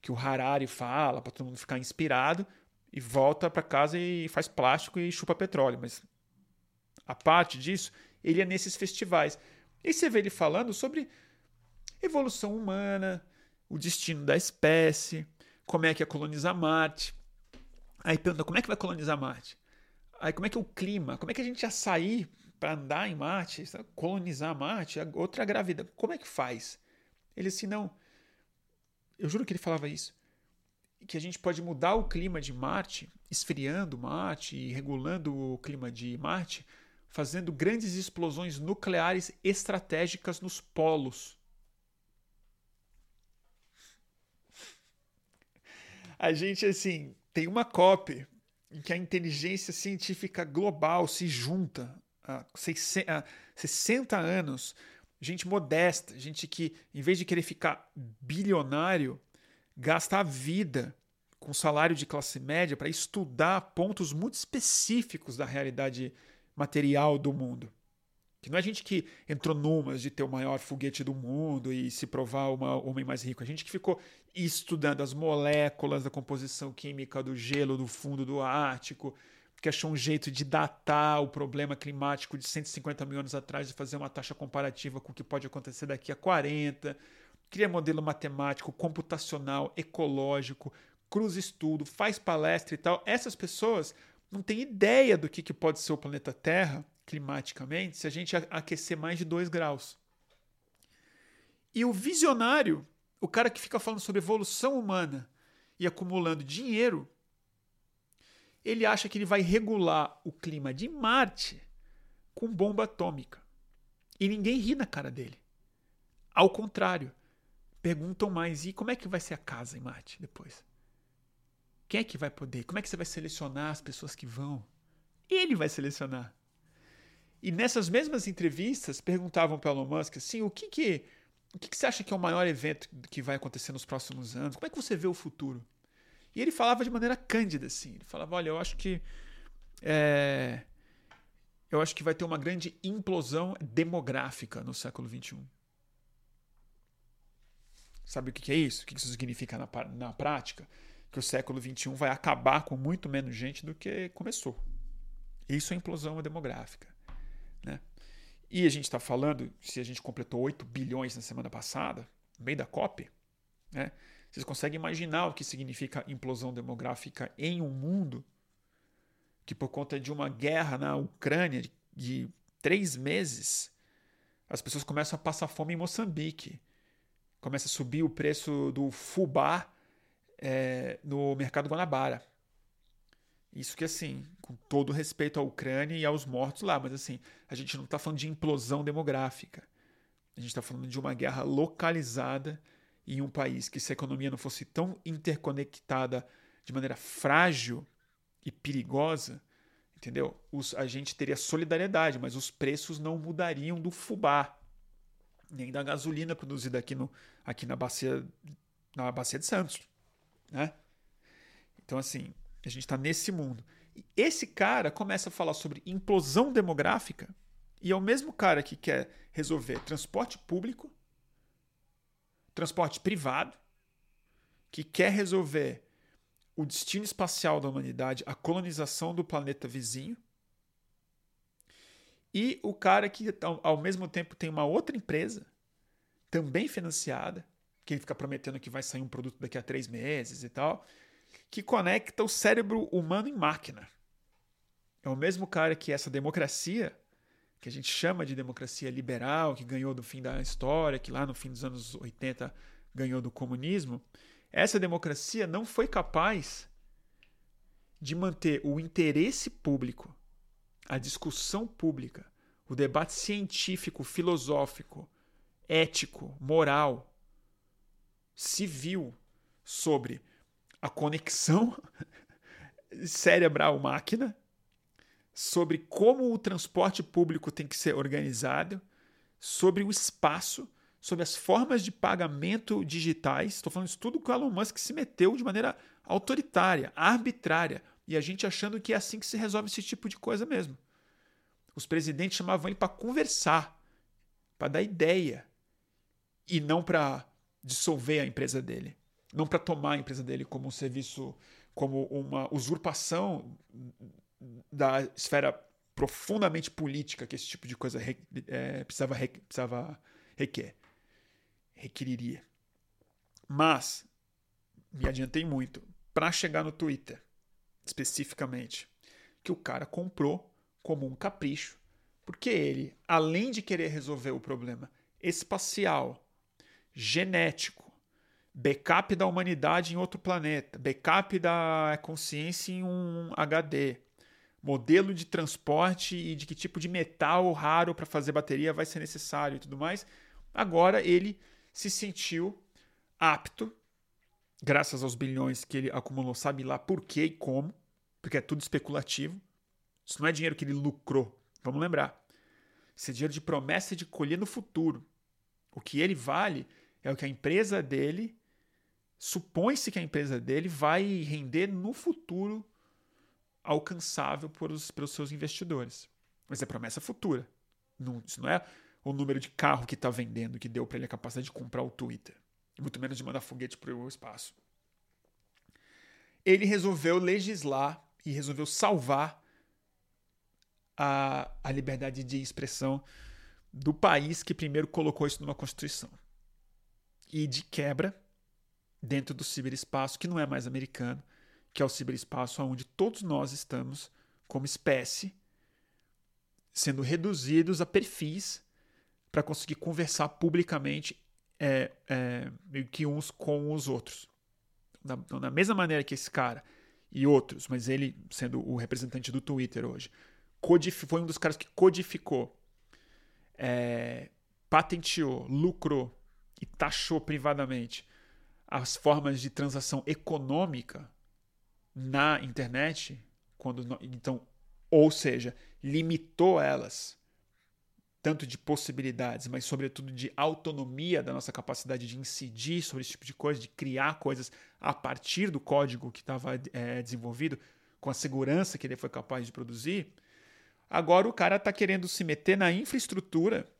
S1: que o Harari fala, para todo mundo ficar inspirado, e volta para casa e faz plástico e chupa petróleo. Mas a parte disso, ele é nesses festivais. E você vê ele falando sobre evolução humana, o destino da espécie, como é que é colonizar Marte. Aí pergunta como é que vai colonizar Marte? Aí como é que é o clima? Como é que a gente ia sair para andar em Marte, colonizar Marte? Outra grávida. Como é que faz? Ele assim, não. Eu juro que ele falava isso. Que a gente pode mudar o clima de Marte, esfriando Marte e regulando o clima de Marte, fazendo grandes explosões nucleares estratégicas nos polos. A gente, assim, tem uma COP em que a inteligência científica global se junta há 60 anos, gente modesta, gente que, em vez de querer ficar bilionário, gasta a vida com salário de classe média para estudar pontos muito específicos da realidade material do mundo. Que não é a gente que entrou numas de ter o maior foguete do mundo e se provar o homem mais rico. A gente que ficou estudando as moléculas da composição química do gelo do fundo do Ártico, que achou um jeito de datar o problema climático de 150 mil anos atrás e fazer uma taxa comparativa com o que pode acontecer daqui a 40. Cria modelo matemático, computacional, ecológico, cruza estudo, faz palestra e tal. Essas pessoas não têm ideia do que, que pode ser o planeta Terra climaticamente se a gente aquecer mais de 2 graus. E o visionário, o cara que fica falando sobre evolução humana e acumulando dinheiro, ele acha que ele vai regular o clima de Marte com bomba atômica. E ninguém ri na cara dele. Ao contrário, perguntam mais: e como é que vai ser a casa em Marte depois? Quem é que vai poder? Como é que você vai selecionar as pessoas que vão? Ele vai selecionar. E nessas mesmas entrevistas perguntavam para Elon Musk assim, o que que o que, que você acha que é o maior evento que vai acontecer nos próximos anos? Como é que você vê o futuro? E ele falava de maneira cândida, assim. Ele falava, olha, eu acho que é, eu acho que vai ter uma grande implosão demográfica no século XXI. Sabe o que é isso? O que isso significa na, na prática? Que o século XXI vai acabar com muito menos gente do que começou. Isso é implosão demográfica. Né? E a gente está falando, se a gente completou 8 bilhões na semana passada, no meio da COP, né? vocês conseguem imaginar o que significa implosão demográfica em um mundo que, por conta de uma guerra na Ucrânia de, de três meses, as pessoas começam a passar fome em Moçambique. Começa a subir o preço do fubá é, no mercado Guanabara. Isso que, assim, com todo respeito à Ucrânia e aos mortos lá, mas assim, a gente não está falando de implosão demográfica. A gente está falando de uma guerra localizada em um país que, se a economia não fosse tão interconectada de maneira frágil e perigosa, entendeu? Os, a gente teria solidariedade, mas os preços não mudariam do fubá. nem da gasolina produzida aqui, no, aqui na, bacia, na bacia de Santos. Né? Então, assim, a gente está nesse mundo. Esse cara começa a falar sobre implosão demográfica e é o mesmo cara que quer resolver transporte público, transporte privado, que quer resolver o destino espacial da humanidade, a colonização do planeta vizinho, e o cara que ao mesmo tempo tem uma outra empresa, também financiada, que ele fica prometendo que vai sair um produto daqui a três meses e tal, que conecta o cérebro humano em máquina. É o mesmo cara que essa democracia, que a gente chama de democracia liberal, que ganhou do fim da história, que lá no fim dos anos 80 ganhou do comunismo, essa democracia não foi capaz de manter o interesse público a discussão pública, o debate científico, filosófico, ético, moral, civil sobre a conexão cerebral-máquina, sobre como o transporte público tem que ser organizado, sobre o espaço, sobre as formas de pagamento digitais. Estou falando isso tudo que o Elon Musk se meteu de maneira autoritária, arbitrária, e a gente achando que é assim que se resolve esse tipo de coisa mesmo. Os presidentes chamavam ele para conversar, para dar ideia, e não para dissolver a empresa dele, não para tomar a empresa dele como um serviço, como uma usurpação da esfera profundamente política que esse tipo de coisa é, precisava, precisava requer, requeriria. Mas me adiantei muito para chegar no Twitter especificamente, que o cara comprou como um capricho, porque ele, além de querer resolver o problema espacial, genético, backup da humanidade em outro planeta, backup da consciência em um HD, modelo de transporte e de que tipo de metal raro para fazer bateria vai ser necessário e tudo mais, agora ele se sentiu apto graças aos bilhões que ele acumulou, sabe lá por quê e como, porque é tudo especulativo. Isso não é dinheiro que ele lucrou, vamos lembrar. Isso é dinheiro de promessa de colher no futuro. O que ele vale é o que a empresa dele, supõe-se que a empresa dele vai render no futuro alcançável pelos, pelos seus investidores. Mas é promessa futura. Não, isso não é o número de carro que está vendendo que deu para ele a capacidade de comprar o Twitter muito menos de mandar foguete para o espaço. Ele resolveu legislar e resolveu salvar a, a liberdade de expressão do país que primeiro colocou isso numa Constituição. E de quebra, dentro do ciberespaço, que não é mais americano, que é o ciberespaço onde todos nós estamos, como espécie, sendo reduzidos a perfis para conseguir conversar publicamente é, é, meio que uns com os outros. Da, da mesma maneira que esse cara e outros, mas ele sendo o representante do Twitter hoje, foi um dos caras que codificou, é, patenteou, lucrou e taxou privadamente as formas de transação econômica na internet, quando então, ou seja, limitou elas tanto de possibilidades, mas sobretudo de autonomia da nossa capacidade de incidir sobre esse tipo de coisa, de criar coisas a partir do código que estava é, desenvolvido, com a segurança que ele foi capaz de produzir. Agora o cara está querendo se meter na infraestrutura,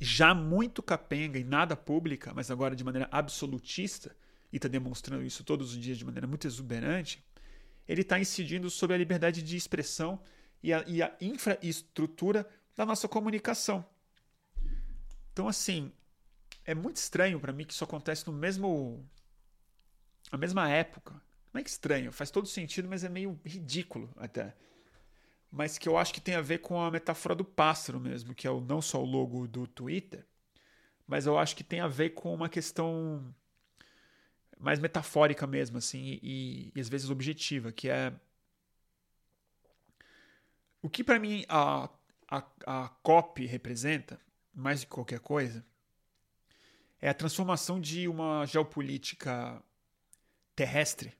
S1: já muito capenga e nada pública, mas agora de maneira absolutista, e está demonstrando isso todos os dias de maneira muito exuberante. Ele está incidindo sobre a liberdade de expressão e a, e a infraestrutura da nossa comunicação. Então, assim, é muito estranho para mim que isso acontece no mesmo. na mesma época. Não é estranho, faz todo sentido, mas é meio ridículo até. Mas que eu acho que tem a ver com a metáfora do pássaro mesmo, que é o, não só o logo do Twitter, mas eu acho que tem a ver com uma questão mais metafórica mesmo, assim, e, e às vezes objetiva, que é. O que para mim a a, a COP representa, mais de qualquer coisa, é a transformação de uma geopolítica terrestre,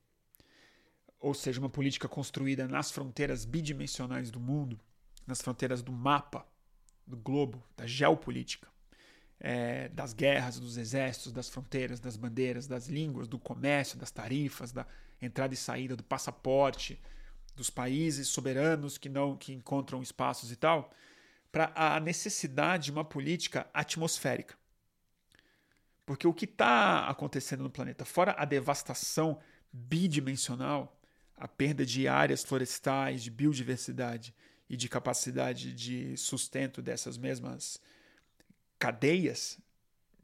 S1: ou seja, uma política construída nas fronteiras bidimensionais do mundo, nas fronteiras do mapa do globo, da geopolítica. é, das guerras, dos exércitos, das fronteiras, das bandeiras, das línguas, do comércio, das tarifas, da entrada e saída, do passaporte, dos países soberanos que não que encontram espaços e tal, para a necessidade de uma política atmosférica. Porque o que está acontecendo no planeta, fora a devastação bidimensional, a perda de áreas florestais, de biodiversidade e de capacidade de sustento dessas mesmas cadeias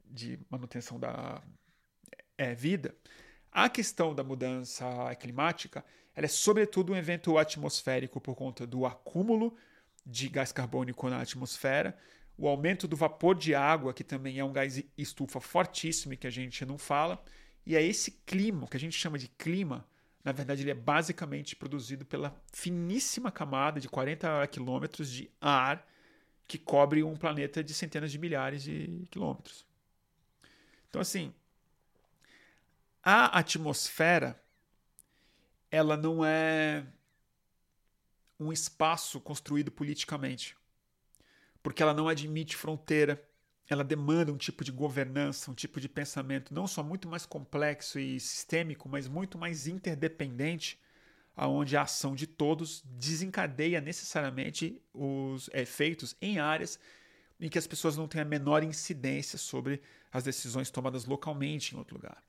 S1: de manutenção da é, vida, a questão da mudança climática ela é sobretudo um evento atmosférico por conta do acúmulo de gás carbônico na atmosfera, o aumento do vapor de água, que também é um gás estufa fortíssimo que a gente não fala, e é esse clima, que a gente chama de clima, na verdade ele é basicamente produzido pela finíssima camada de 40 quilômetros de ar que cobre um planeta de centenas de milhares de quilômetros. Então, assim, a atmosfera ela não é um espaço construído politicamente, porque ela não admite fronteira, ela demanda um tipo de governança, um tipo de pensamento não só muito mais complexo e sistêmico, mas muito mais interdependente onde a ação de todos desencadeia necessariamente os efeitos em áreas em que as pessoas não têm a menor incidência sobre as decisões tomadas localmente em outro lugar.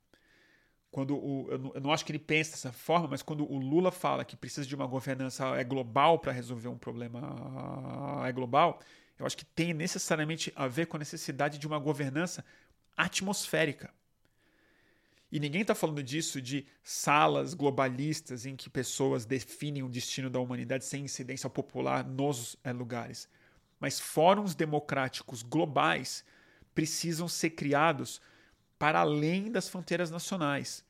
S1: Quando o, eu, não, eu não acho que ele pensa dessa forma, mas quando o Lula fala que precisa de uma governança é global para resolver um problema é global, eu acho que tem necessariamente a ver com a necessidade de uma governança atmosférica. E ninguém está falando disso de salas globalistas em que pessoas definem o destino da humanidade sem incidência popular nos é, lugares. Mas fóruns democráticos globais precisam ser criados para além das fronteiras nacionais.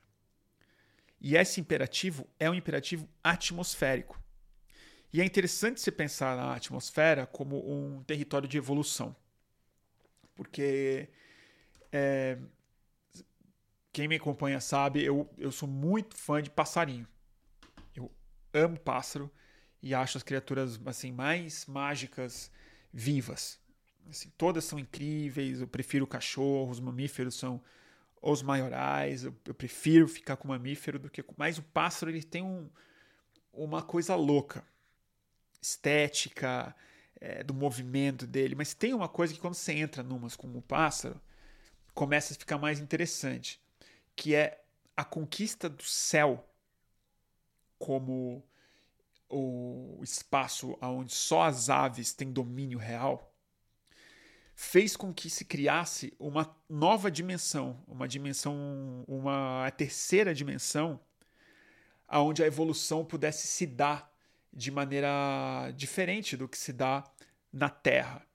S1: E esse imperativo é um imperativo atmosférico. E é interessante você pensar na atmosfera como um território de evolução. Porque é, quem me acompanha sabe, eu, eu sou muito fã de passarinho. Eu amo pássaro e acho as criaturas assim mais mágicas vivas. Assim, todas são incríveis, eu prefiro cachorro, os mamíferos são os maiorais, eu, eu prefiro ficar com mamífero do que com... Mas o pássaro ele tem um, uma coisa louca, estética, é, do movimento dele, mas tem uma coisa que quando você entra numas com o pássaro, começa a ficar mais interessante que é a conquista do céu como o espaço onde só as aves têm domínio real, fez com que se criasse uma nova dimensão, uma dimensão, uma terceira dimensão, aonde a evolução pudesse se dar de maneira diferente do que se dá na Terra,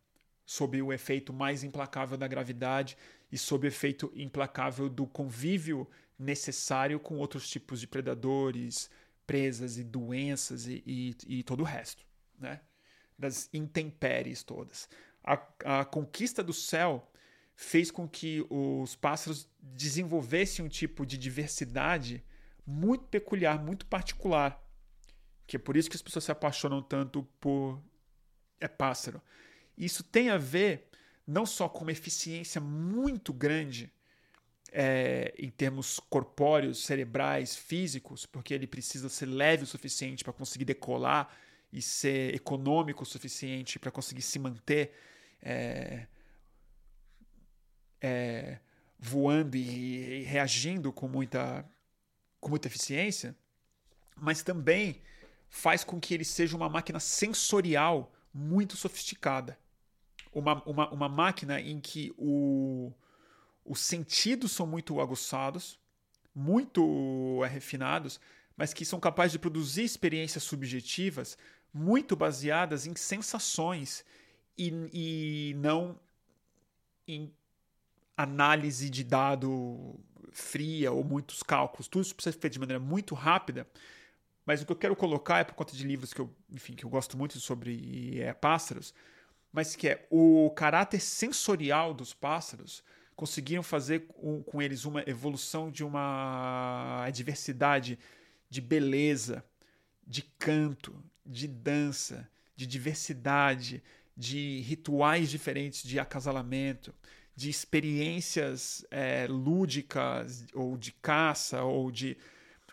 S1: sob o efeito mais implacável da gravidade e sob efeito implacável do convívio necessário com outros tipos de predadores, presas e doenças e, e, e todo o resto, né? das intempéries todas. A, a conquista do céu fez com que os pássaros desenvolvessem um tipo de diversidade muito peculiar, muito particular, que é por isso que as pessoas se apaixonam tanto por é pássaro. Isso tem a ver não só com uma eficiência muito grande é, em termos corpóreos, cerebrais, físicos, porque ele precisa ser leve o suficiente para conseguir decolar e ser econômico o suficiente para conseguir se manter é, é, voando e, e, reagindo com muita, com muita eficiência, mas também faz com que ele seja uma máquina sensorial muito sofisticada uma, uma, uma máquina em que o, os sentidos são muito aguçados, muito é, refinados, mas que são capazes de produzir experiências subjetivas muito baseadas em sensações e, e não em análise de dado fria ou muitos cálculos. Tudo isso precisa ser feito de maneira muito rápida. Mas o que eu quero colocar é por conta de livros que eu, enfim, que eu gosto muito sobre é, pássaros, mas que é o caráter sensorial dos pássaros conseguiram fazer com, com eles uma evolução de uma diversidade de beleza, de canto, de dança, de diversidade, de rituais diferentes de acasalamento, de experiências é, lúdicas ou de caça ou de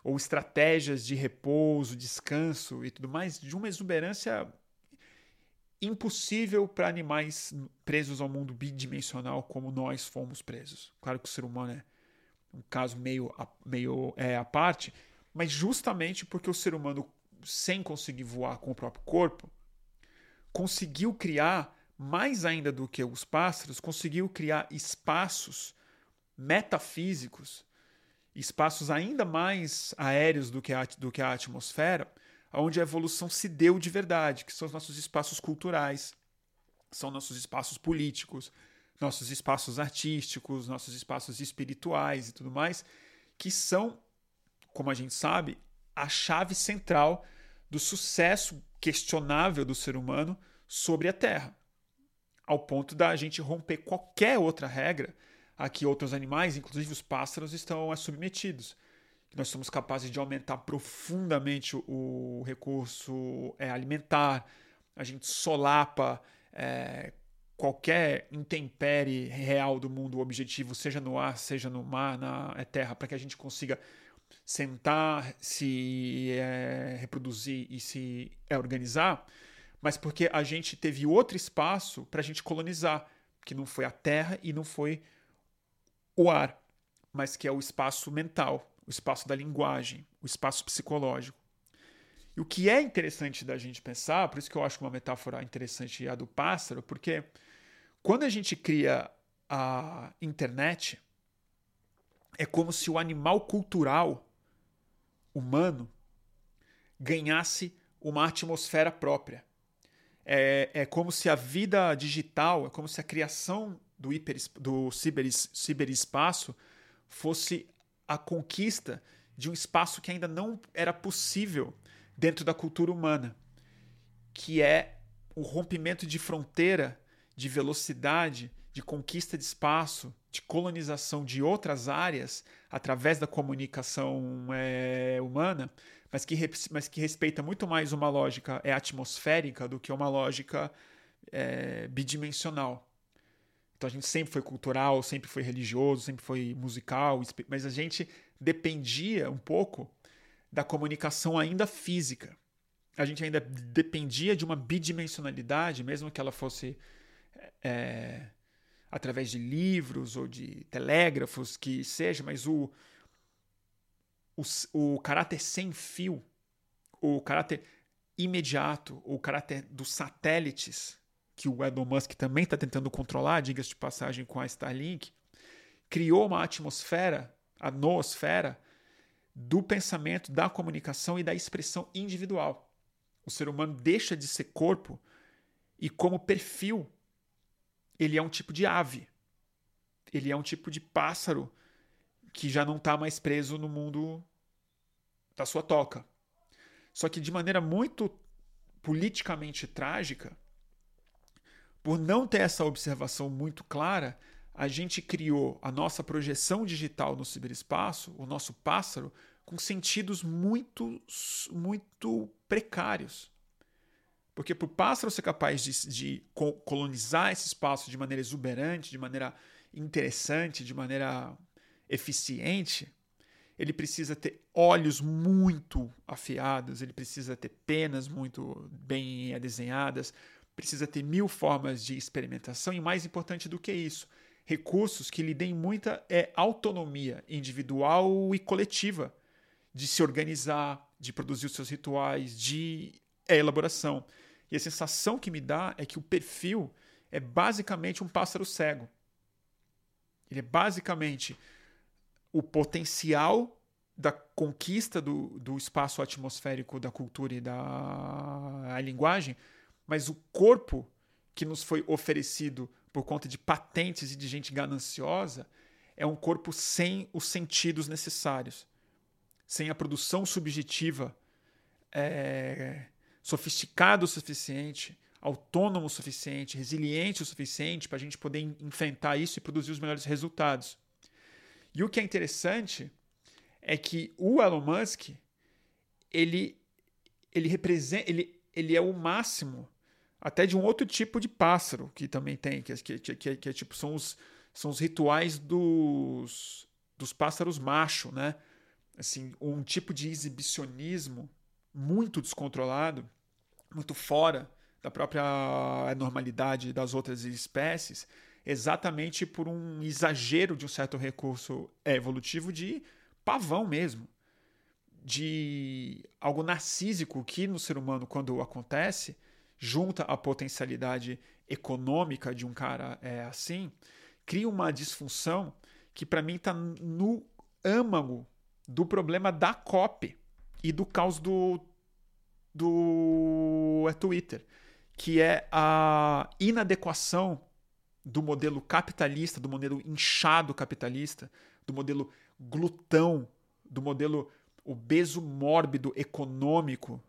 S1: ou estratégias de repouso, descanso e tudo mais, de uma exuberância impossível para animais presos ao mundo bidimensional como nós fomos presos. Claro que o ser humano é um caso meio, meio é, à parte, mas justamente porque o ser humano, sem conseguir voar com o próprio corpo, conseguiu criar, mais ainda do que os pássaros, conseguiu criar espaços metafísicos, espaços ainda mais aéreos do que a, do que a atmosfera, onde a evolução se deu de verdade, que são os nossos espaços culturais, são nossos espaços políticos, nossos espaços artísticos, nossos espaços espirituais e tudo mais, que são, como a gente sabe, a chave central do sucesso questionável do ser humano sobre a Terra, ao ponto da gente romper qualquer outra regra a que outros animais, inclusive os pássaros, estão submetidos. Nós somos capazes de aumentar profundamente o recurso é, alimentar, a gente solapa é, qualquer intempérie real do mundo, o objetivo, seja no ar, seja no mar, na é terra, para que a gente consiga sentar, se é, reproduzir e se é, organizar, mas porque a gente teve outro espaço para a gente colonizar, que não foi a terra e não foi o ar, mas que é o espaço mental, o espaço da linguagem, o espaço psicológico. E o que é interessante da gente pensar, por isso que eu acho uma metáfora interessante a do pássaro, porque quando a gente cria a internet, é como se o animal cultural humano ganhasse uma atmosfera própria. É, é como se a vida digital, é como se a criação do, hiper, do ciber, ciberespaço fosse a conquista de um espaço que ainda não era possível dentro da cultura humana, que é o rompimento de fronteira, de velocidade, de conquista de espaço, de colonização de outras áreas através da comunicação é, humana, mas que, mas que respeita muito mais uma lógica é, atmosférica do que uma lógica é, bidimensional. Então a gente sempre foi cultural, sempre foi religioso, sempre foi musical, mas a gente dependia um pouco da comunicação ainda física. A gente ainda dependia de uma bidimensionalidade, mesmo que ela fosse é, através de livros ou de telégrafos, que seja, mas o, o, o caráter sem fio, o caráter imediato, o caráter dos satélites que o Elon Musk também está tentando controlar, diga-se de passagem, com a Starlink, criou uma atmosfera, a noosfera, do pensamento, da comunicação e da expressão individual. O ser humano deixa de ser corpo e, como perfil, ele é um tipo de ave. Ele é um tipo de pássaro que já não está mais preso no mundo da sua toca. Só que de maneira muito politicamente trágica, por não ter essa observação muito clara, a gente criou a nossa projeção digital no ciberespaço, o nosso pássaro, com sentidos muito, muito precários. Porque para o pássaro ser capaz de, de colonizar esse espaço de maneira exuberante, de maneira interessante, de maneira eficiente, ele precisa ter olhos muito afiados, ele precisa ter penas muito bem desenhadas, precisa ter mil formas de experimentação e, mais importante do que isso, recursos que lhe deem muita é, autonomia individual e coletiva de se organizar, de produzir os seus rituais, de é, elaboração. E a sensação que me dá é que o perfil é basicamente um pássaro cego. Ele é basicamente o potencial da conquista do, do espaço atmosférico da cultura e da linguagem mas o corpo que nos foi oferecido por conta de patentes e de gente gananciosa é um corpo sem os sentidos necessários, sem a produção subjetiva é, sofisticada o suficiente, autônomo o suficiente, resiliente o suficiente para a gente poder enfrentar isso e produzir os melhores resultados. E o que é interessante é que o Elon Musk ele ele representa ele, ele é o máximo até de um outro tipo de pássaro que também tem, que, que, que, que, que tipo, são os, são os rituais dos, dos pássaros macho, né? Assim, um tipo de exibicionismo muito descontrolado, muito fora da própria normalidade das outras espécies, exatamente por um exagero de um certo recurso evolutivo de pavão mesmo, de algo narcísico que no ser humano, quando acontece, junta a potencialidade econômica de um cara é, assim, cria uma disfunção que para mim está no âmago do problema da COP e do caos do, do é, Twitter, que é a inadequação do modelo capitalista, do modelo inchado capitalista, do modelo glutão, do modelo obeso mórbido econômico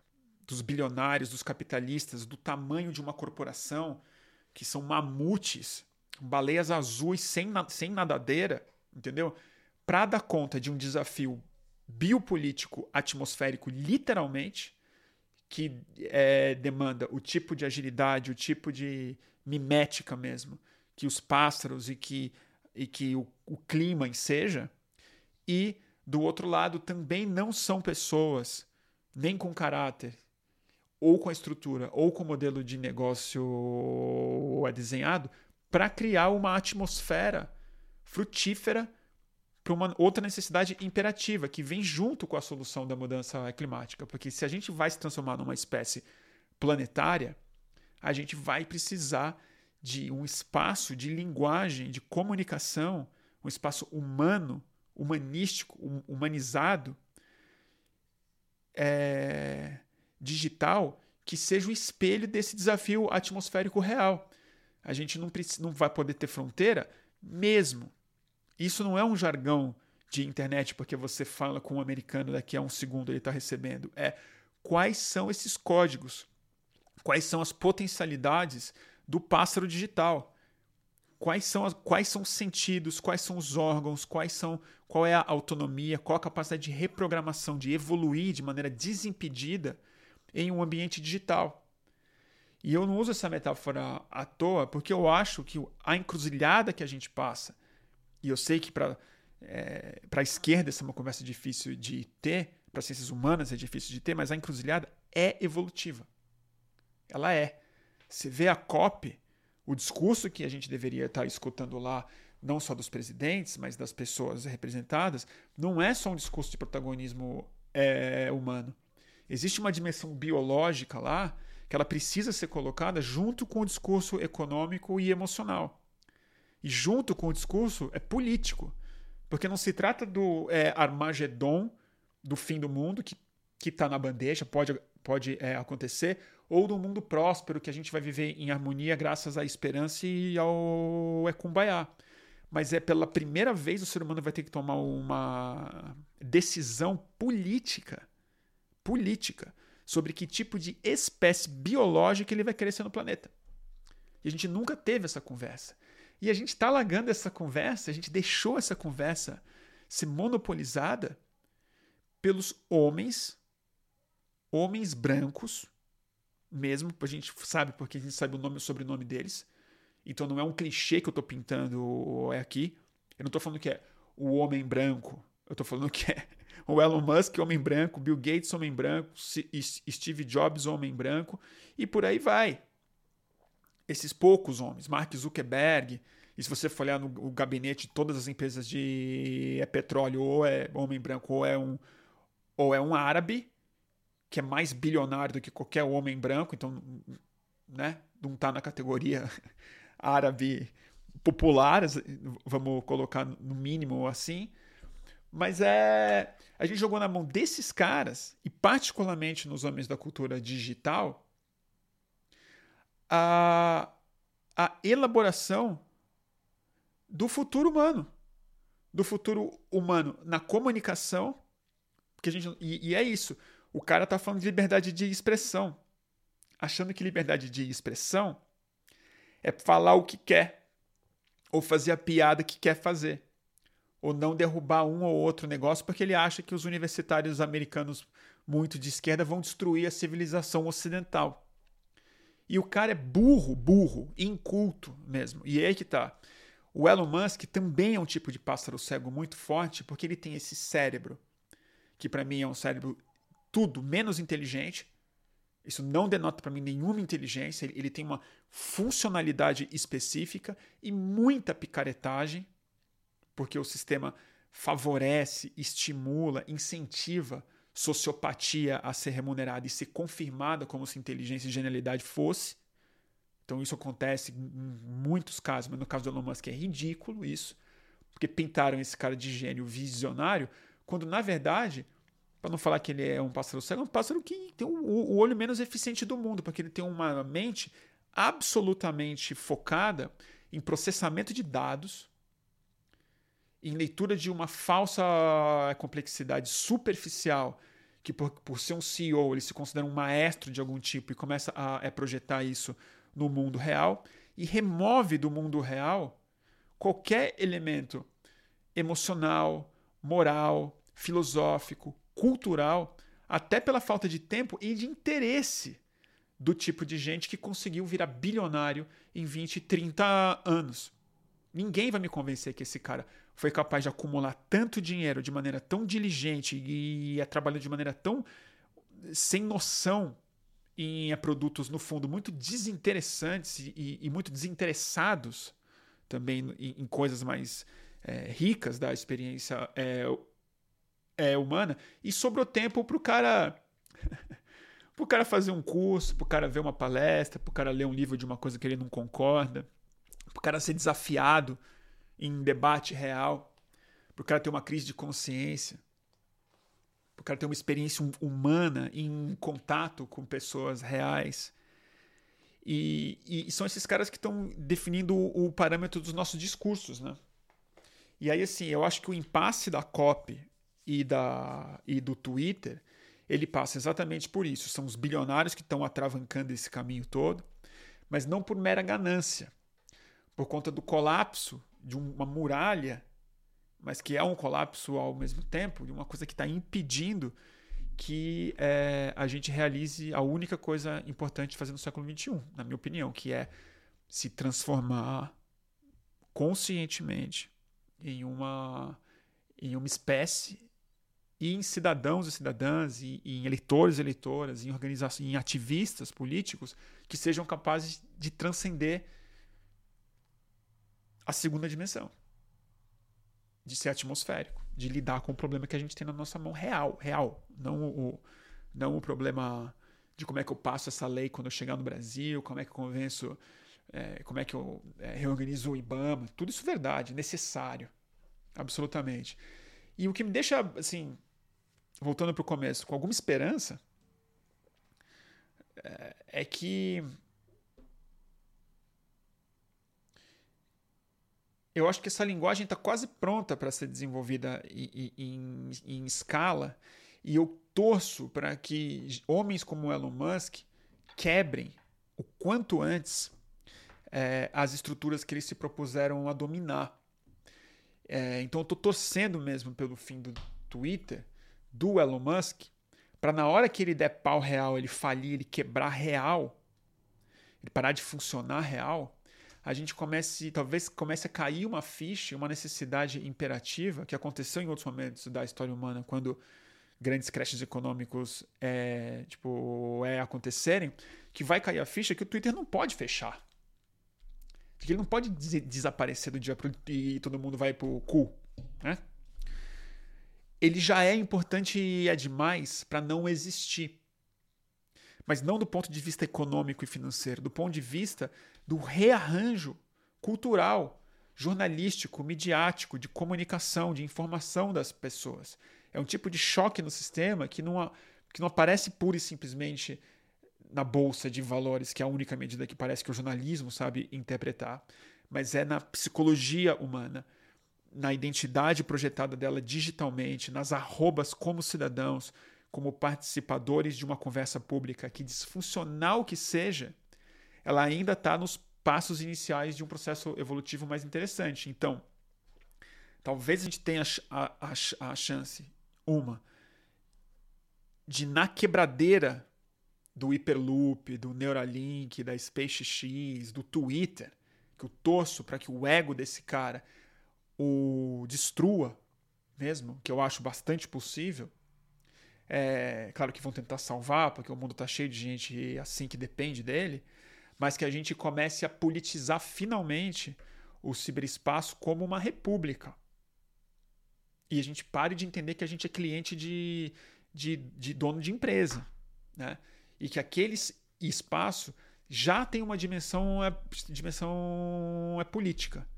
S1: dos bilionários, dos capitalistas, do tamanho de uma corporação, que são mamutes, baleias azuis sem, sem nadadeira, entendeu? Para dar conta de um desafio biopolítico atmosférico, literalmente, que é, demanda o tipo de agilidade, o tipo de mimética mesmo, que os pássaros e que, e que o, o clima enseja, e do outro lado também não são pessoas nem com caráter ou com a estrutura ou com o modelo de negócio é desenhado para criar uma atmosfera frutífera para uma outra necessidade imperativa que vem junto com a solução da mudança climática, porque se a gente vai se transformar numa espécie planetária, a gente vai precisar de um espaço de linguagem, de comunicação, um espaço humano, humanístico, humanizado, é, digital, que seja o espelho desse desafio atmosférico real. A gente não, não vai poder ter fronteira mesmo. Isso não é um jargão de internet porque você fala com um americano daqui a um segundo ele está recebendo. É quais são esses códigos, quais são as potencialidades do pássaro digital, quais são, as, quais são os sentidos, quais são os órgãos, quais são, qual é a autonomia, qual a capacidade de reprogramação, de evoluir de maneira desimpedida em um ambiente digital. E eu não uso essa metáfora à toa porque eu acho que a encruzilhada que a gente passa e eu sei que para é, a esquerda essa é uma conversa difícil de ter, para ciências humanas é difícil de ter, mas a encruzilhada é evolutiva. Ela é. Você vê a COP, o discurso que a gente deveria estar escutando lá, não só dos presidentes, mas das pessoas representadas, não é só um discurso de protagonismo é, humano. Existe uma dimensão biológica lá que ela precisa ser colocada junto com o discurso econômico e emocional. E junto com o discurso é político. Porque não se trata do é, Armagedon, do fim do mundo, que está na bandeja, pode, pode é, acontecer, ou do mundo próspero, que a gente vai viver em harmonia graças à esperança e ao Ekumbaiá. Mas é pela primeira vez o ser humano vai ter que tomar uma decisão política, política, sobre que tipo de espécie biológica ele vai ser no planeta. E a gente nunca teve essa conversa. E a gente está largando essa conversa, a gente deixou essa conversa ser monopolizada pelos homens, homens brancos, mesmo, a gente sabe porque a gente sabe o nome e o sobrenome deles. Então não é um clichê que eu estou pintando é aqui. Eu não estou falando que é o homem branco. Eu estou falando que é o Elon Musk, homem branco, Bill Gates, homem branco, Steve Jobs, homem branco, e por aí vai esses poucos homens, Mark Zuckerberg, e se você for olhar no gabinete de todas as empresas de é petróleo, ou é homem branco, ou é um, ou é um árabe, que é mais bilionário do que qualquer homem branco, então né, não está na categoria árabe popular, vamos colocar no mínimo assim. Mas é. A gente jogou na mão desses caras, e particularmente nos homens da cultura digital, a, a elaboração do futuro humano. Do futuro humano na comunicação. Porque a gente, e, e é isso. O cara está falando de liberdade de expressão. Achando que liberdade de expressão é falar o que quer. Ou fazer a piada que quer fazer. Ou não derrubar um ou outro negócio porque ele acha que os universitários americanos muito de esquerda vão destruir a civilização ocidental. E o cara é burro, burro, inculto mesmo. E é aí que tá. O Elon Musk também é um tipo de pássaro cego muito forte, porque ele tem esse cérebro, que para mim é um cérebro tudo menos inteligente. Isso não denota para mim nenhuma inteligência. Ele, ele tem uma funcionalidade específica e muita picaretagem, porque o sistema favorece, estimula, incentiva sociopatia a ser remunerada e ser confirmada como se inteligência e genialidade fosse. Então isso acontece em muitos casos, mas no caso do Elon Musk é ridículo isso, porque pintaram esse cara de gênio visionário, quando na verdade, para não falar que ele é um pássaro cego, é um pássaro que tem o olho menos eficiente do mundo, porque ele tem uma mente absolutamente focada em processamento de dados, em leitura de uma falsa complexidade superficial, que por, por ser um CEO ele se considera um maestro de algum tipo e começa a, a projetar isso no mundo real e remove do mundo real qualquer elemento emocional, moral, filosófico, cultural, até pela falta de tempo e de interesse do tipo de gente que conseguiu virar bilionário em 20, 30 anos. Ninguém vai me convencer que esse cara foi capaz de acumular tanto dinheiro de maneira tão diligente e é trabalhando de maneira tão sem noção em produtos, no fundo, muito desinteressantes e, e muito desinteressados também em, em coisas mais é, ricas da experiência é, é, humana, e sobrou tempo para o cara. para o cara fazer um curso, para o cara ver uma palestra, para o cara ler um livro de uma coisa que ele não concorda, para o cara ser desafiado em debate real, para o cara ter uma crise de consciência o cara ter uma experiência humana em contato com pessoas reais. E, e são esses caras que estão definindo o, o parâmetro dos nossos discursos, né? E aí, assim, eu acho que o impasse da COP e, da, e do Twitter, ele passa exatamente por isso. São os bilionários que estão atravancando esse caminho todo, mas não por mera ganância. Por conta do colapso de uma muralha mas que é um colapso ao mesmo tempo, de uma coisa que está impedindo que é, a gente realize a única coisa importante de fazer no século XXI, na minha opinião, que é se transformar conscientemente em uma, em uma espécie e em cidadãos e cidadãs, e, e em eleitores e eleitoras, em organizações, em ativistas políticos que sejam capazes de transcender a segunda dimensão. De ser atmosférico, de lidar com o problema que a gente tem na nossa mão real, real, não o, não o problema de como é que eu passo essa lei quando eu chegar no Brasil, como é que eu convenço, é, como é que eu é, reorganizo o IBAMA, tudo isso é verdade, necessário, absolutamente. E o que me deixa, assim, voltando para o começo, com alguma esperança, é, é que eu acho que essa linguagem está quase pronta para ser desenvolvida em, em, em, escala e eu torço para que homens como Elon Musk quebrem o quanto antes é, as estruturas que eles se propuseram a dominar. É, então eu estou torcendo mesmo pelo fim do Twitter, do Elon Musk, para na hora que ele der pau real, ele falir, ele quebrar real, ele parar de funcionar real, a gente comece, talvez comece a cair uma ficha, uma necessidade imperativa que aconteceu em outros momentos da história humana, quando grandes crashes econômicos é, tipo, é acontecerem, que vai cair a ficha que o Twitter não pode fechar. Que ele não pode des desaparecer do dia para e todo mundo vai pro cu, né? Ele já é importante e é demais para não existir. Mas não do ponto de vista econômico e financeiro, do ponto de vista do rearranjo cultural, jornalístico, midiático, de comunicação, de informação das pessoas. É um tipo de choque no sistema que não, que não aparece pura e simplesmente na bolsa de valores, que é a única medida que parece que o jornalismo sabe interpretar, mas é na psicologia humana, na identidade projetada dela digitalmente, nas arrobas como cidadãos, como participadores de uma conversa pública, que disfuncional que seja, ela ainda está nos passos iniciais de um processo evolutivo mais interessante. Então, talvez a gente tenha a, a, a chance, uma, de na quebradeira do Hyperloop, do Neuralink, da SpaceX, do Twitter, que eu torço para que o ego desse cara o destrua mesmo, que eu acho bastante possível. É, claro que vão tentar salvar, porque o mundo está cheio de gente assim que depende dele, mas que a gente comece a politizar finalmente o ciberespaço como uma república. E a gente pare de entender que a gente é cliente de, de, de dono de empresa. Né? E que aquele espaço já tem uma dimensão, é, dimensão é política.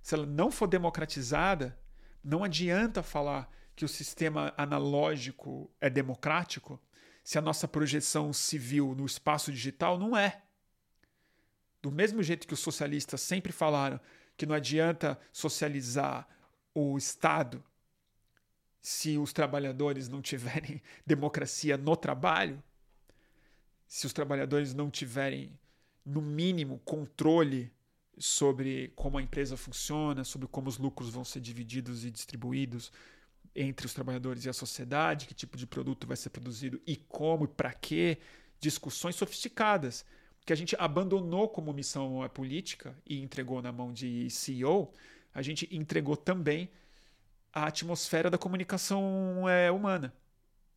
S1: Se ela não for democratizada, não adianta falar que o sistema analógico é democrático se a nossa projeção civil no espaço digital não é. Do mesmo jeito que os socialistas sempre falaram que não adianta socializar o Estado se os trabalhadores não tiverem democracia no trabalho, se os trabalhadores não tiverem, no mínimo, controle sobre como a empresa funciona, sobre como os lucros vão ser divididos e distribuídos entre os trabalhadores e a sociedade, que tipo de produto vai ser produzido e como e para quê, discussões sofisticadas que a gente abandonou como missão política e entregou na mão de CEO, a gente entregou também a atmosfera da comunicação é, humana.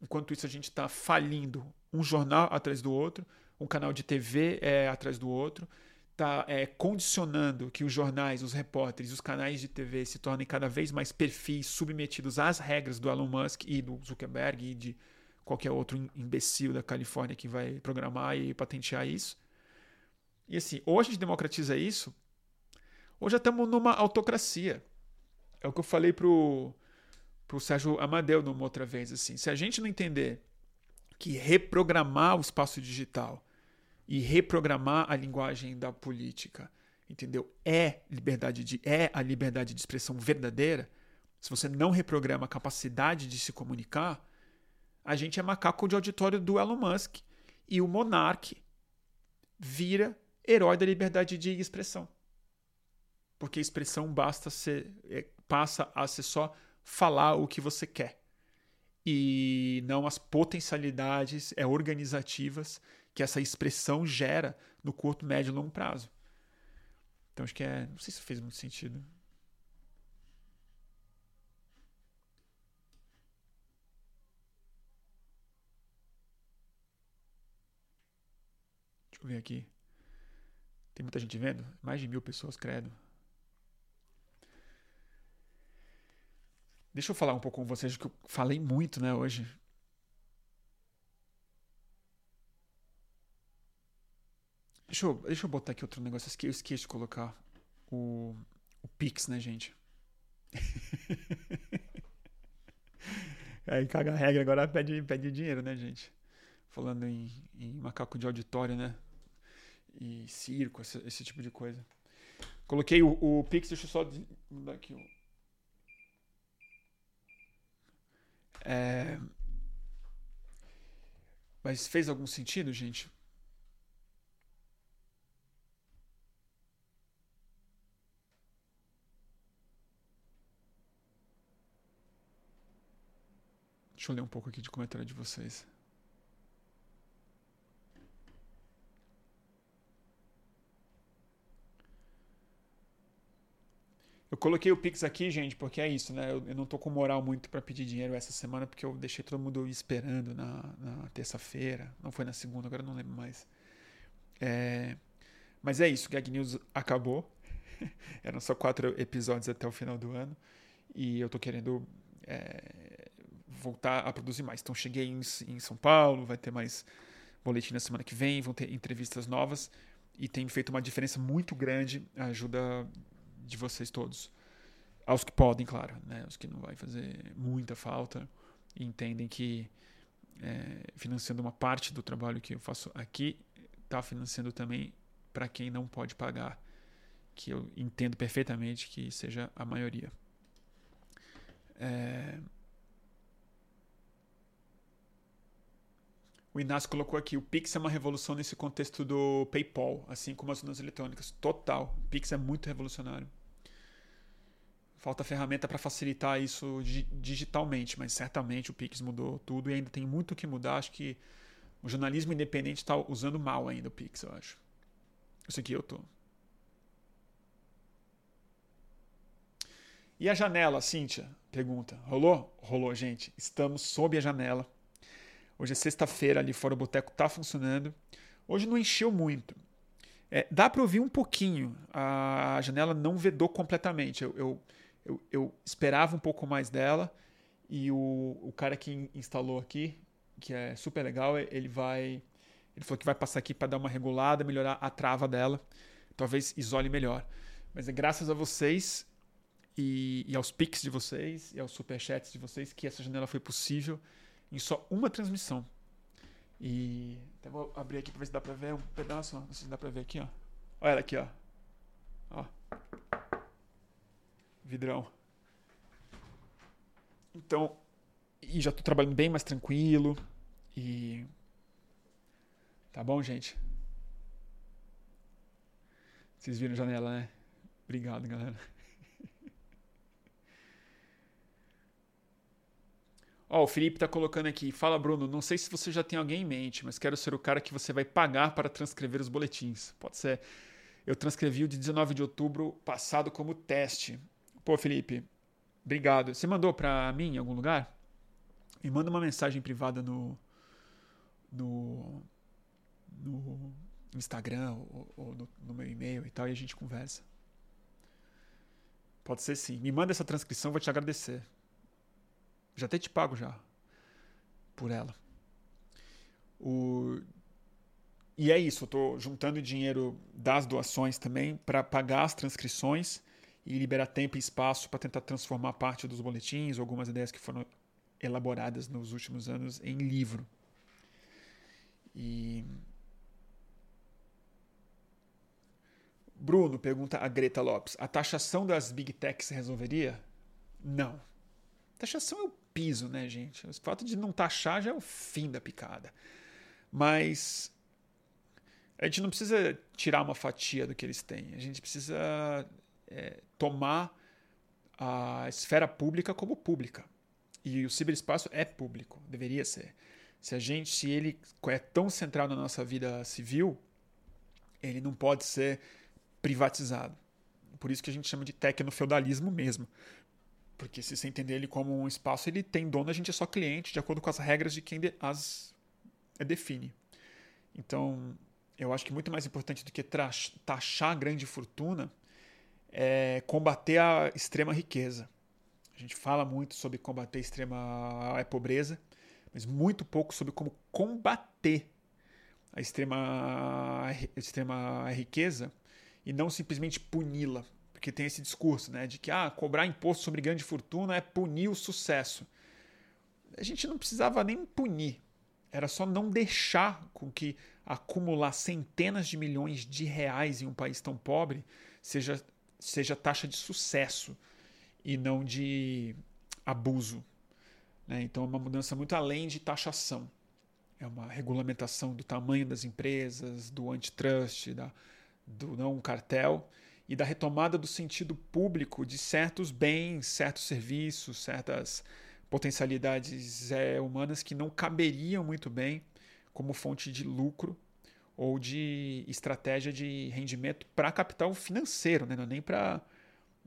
S1: Enquanto isso, a gente está falindo um jornal atrás do outro, um canal de TV é, atrás do outro, está é, condicionando que os jornais, os repórteres, os canais de TV se tornem cada vez mais perfis submetidos às regras do Elon Musk e do Zuckerberg e de qualquer outro imbecil da Califórnia que vai programar e patentear isso. E assim, ou a gente democratiza isso, ou já estamos numa autocracia. É o que eu falei pro, pro Sérgio Amadeu numa outra vez. Assim, se a gente não entender que reprogramar o espaço digital e reprogramar a linguagem da política, entendeu? É liberdade de é a liberdade de expressão verdadeira. Se você não reprograma a capacidade de se comunicar, a gente é macaco de auditório do Elon Musk e o monarque vira herói da liberdade de expressão. Porque expressão basta ser, é, passa a ser só falar o que você quer. E não as potencialidades é, organizativas que essa expressão gera no curto, médio e longo prazo. Então acho que é. Não sei se fez muito sentido. Deixa eu ver aqui. Tem muita gente vendo? Mais de mil pessoas, credo. Deixa eu falar um pouco com vocês, que eu falei muito, né, hoje. Deixa eu, deixa eu botar aqui outro negócio que eu esqueci de colocar. O, o Pix, né, gente? Aí caga a regra, agora pede, pede dinheiro, né, gente? Falando em, em macaco de auditório, né? E circo, esse, esse tipo de coisa. Coloquei o, o Pix, deixa eu só mudar aqui. É... Mas fez algum sentido, gente? Deixa eu ler um pouco aqui de comentário de vocês. Eu coloquei o Pix aqui, gente, porque é isso, né? Eu, eu não tô com moral muito para pedir dinheiro essa semana, porque eu deixei todo mundo esperando na, na terça-feira. Não foi na segunda, agora não lembro mais. É... Mas é isso, Gag News acabou. Eram só quatro episódios até o final do ano. E eu tô querendo é... voltar a produzir mais. Então cheguei em, em São Paulo, vai ter mais boletim na semana que vem, vão ter entrevistas novas. E tem feito uma diferença muito grande. Ajuda de vocês todos. Aos que podem, claro, né? Os que não vai fazer muita falta e entendem que é, financiando uma parte do trabalho que eu faço aqui, está financiando também para quem não pode pagar, que eu entendo perfeitamente que seja a maioria. É... O Inácio colocou aqui: o Pix é uma revolução nesse contexto do PayPal, assim como as urnas eletrônicas. Total. O Pix é muito revolucionário. Falta ferramenta para facilitar isso digitalmente, mas certamente o Pix mudou tudo e ainda tem muito que mudar. Acho que o jornalismo independente está usando mal ainda o Pix, eu acho. Isso aqui eu tô. E a janela, Cíntia? Pergunta. Rolou? Rolou, gente. Estamos sob a janela. Hoje é sexta-feira, ali fora o boteco tá funcionando. Hoje não encheu muito. É, dá para ouvir um pouquinho. A janela não vedou completamente. Eu, eu, eu, eu, esperava um pouco mais dela. E o, o cara que instalou aqui, que é super legal, ele vai. Ele falou que vai passar aqui para dar uma regulada, melhorar a trava dela. Talvez isole melhor. Mas é graças a vocês e, e aos pics de vocês e aos superchats de vocês que essa janela foi possível em só uma transmissão. E até vou abrir aqui para ver se dá para ver um pedaço. Não sei se dá para ver aqui, ó. Olha ela aqui, ó. ó. Vidrão. Então, e já estou trabalhando bem mais tranquilo. E. Tá bom, gente? Vocês viram a janela, né? Obrigado, galera. Ó, oh, o Felipe está colocando aqui. Fala, Bruno. Não sei se você já tem alguém em mente, mas quero ser o cara que você vai pagar para transcrever os boletins. Pode ser. Eu transcrevi o de 19 de outubro passado como teste. Pô, Felipe, obrigado. Você mandou para mim em algum lugar? Me manda uma mensagem privada no no, no Instagram ou, ou no, no meu e-mail e tal e a gente conversa. Pode ser sim. Me manda essa transcrição, vou te agradecer. Já até te pago já por ela. O... E é isso, eu estou juntando dinheiro das doações também para pagar as transcrições e liberar tempo e espaço para tentar transformar parte dos boletins algumas ideias que foram elaboradas nos últimos anos em livro. E Bruno pergunta a Greta Lopes: a taxação das big techs resolveria? Não. Taxação é o piso, né, gente? O fato de não taxar já é o fim da picada. Mas a gente não precisa tirar uma fatia do que eles têm. A gente precisa é, tomar a esfera pública como pública. E o ciberespaço é público, deveria ser. Se a gente, se ele é tão central na nossa vida civil, ele não pode ser privatizado. Por isso que a gente chama de tecnofeudalismo mesmo. Porque se você entender ele como um espaço, ele tem dono, a gente é só cliente, de acordo com as regras de quem as define. Então, eu acho que muito mais importante do que taxar grande fortuna é combater a extrema riqueza. A gente fala muito sobre combater a extrema a pobreza, mas muito pouco sobre como combater a extrema, a extrema riqueza e não simplesmente puni-la. Porque tem esse discurso né, de que ah, cobrar imposto sobre grande fortuna é punir o sucesso. A gente não precisava nem punir, era só não deixar com que acumular centenas de milhões de reais em um país tão pobre seja, seja taxa de sucesso e não de abuso. Né? Então é uma mudança muito além de taxação. É uma regulamentação do tamanho das empresas, do antitrust, da, do não cartel e da retomada do sentido público de certos bens, certos serviços, certas potencialidades é, humanas que não caberiam muito bem como fonte de lucro ou de estratégia de rendimento para capital financeiro, né? não é nem para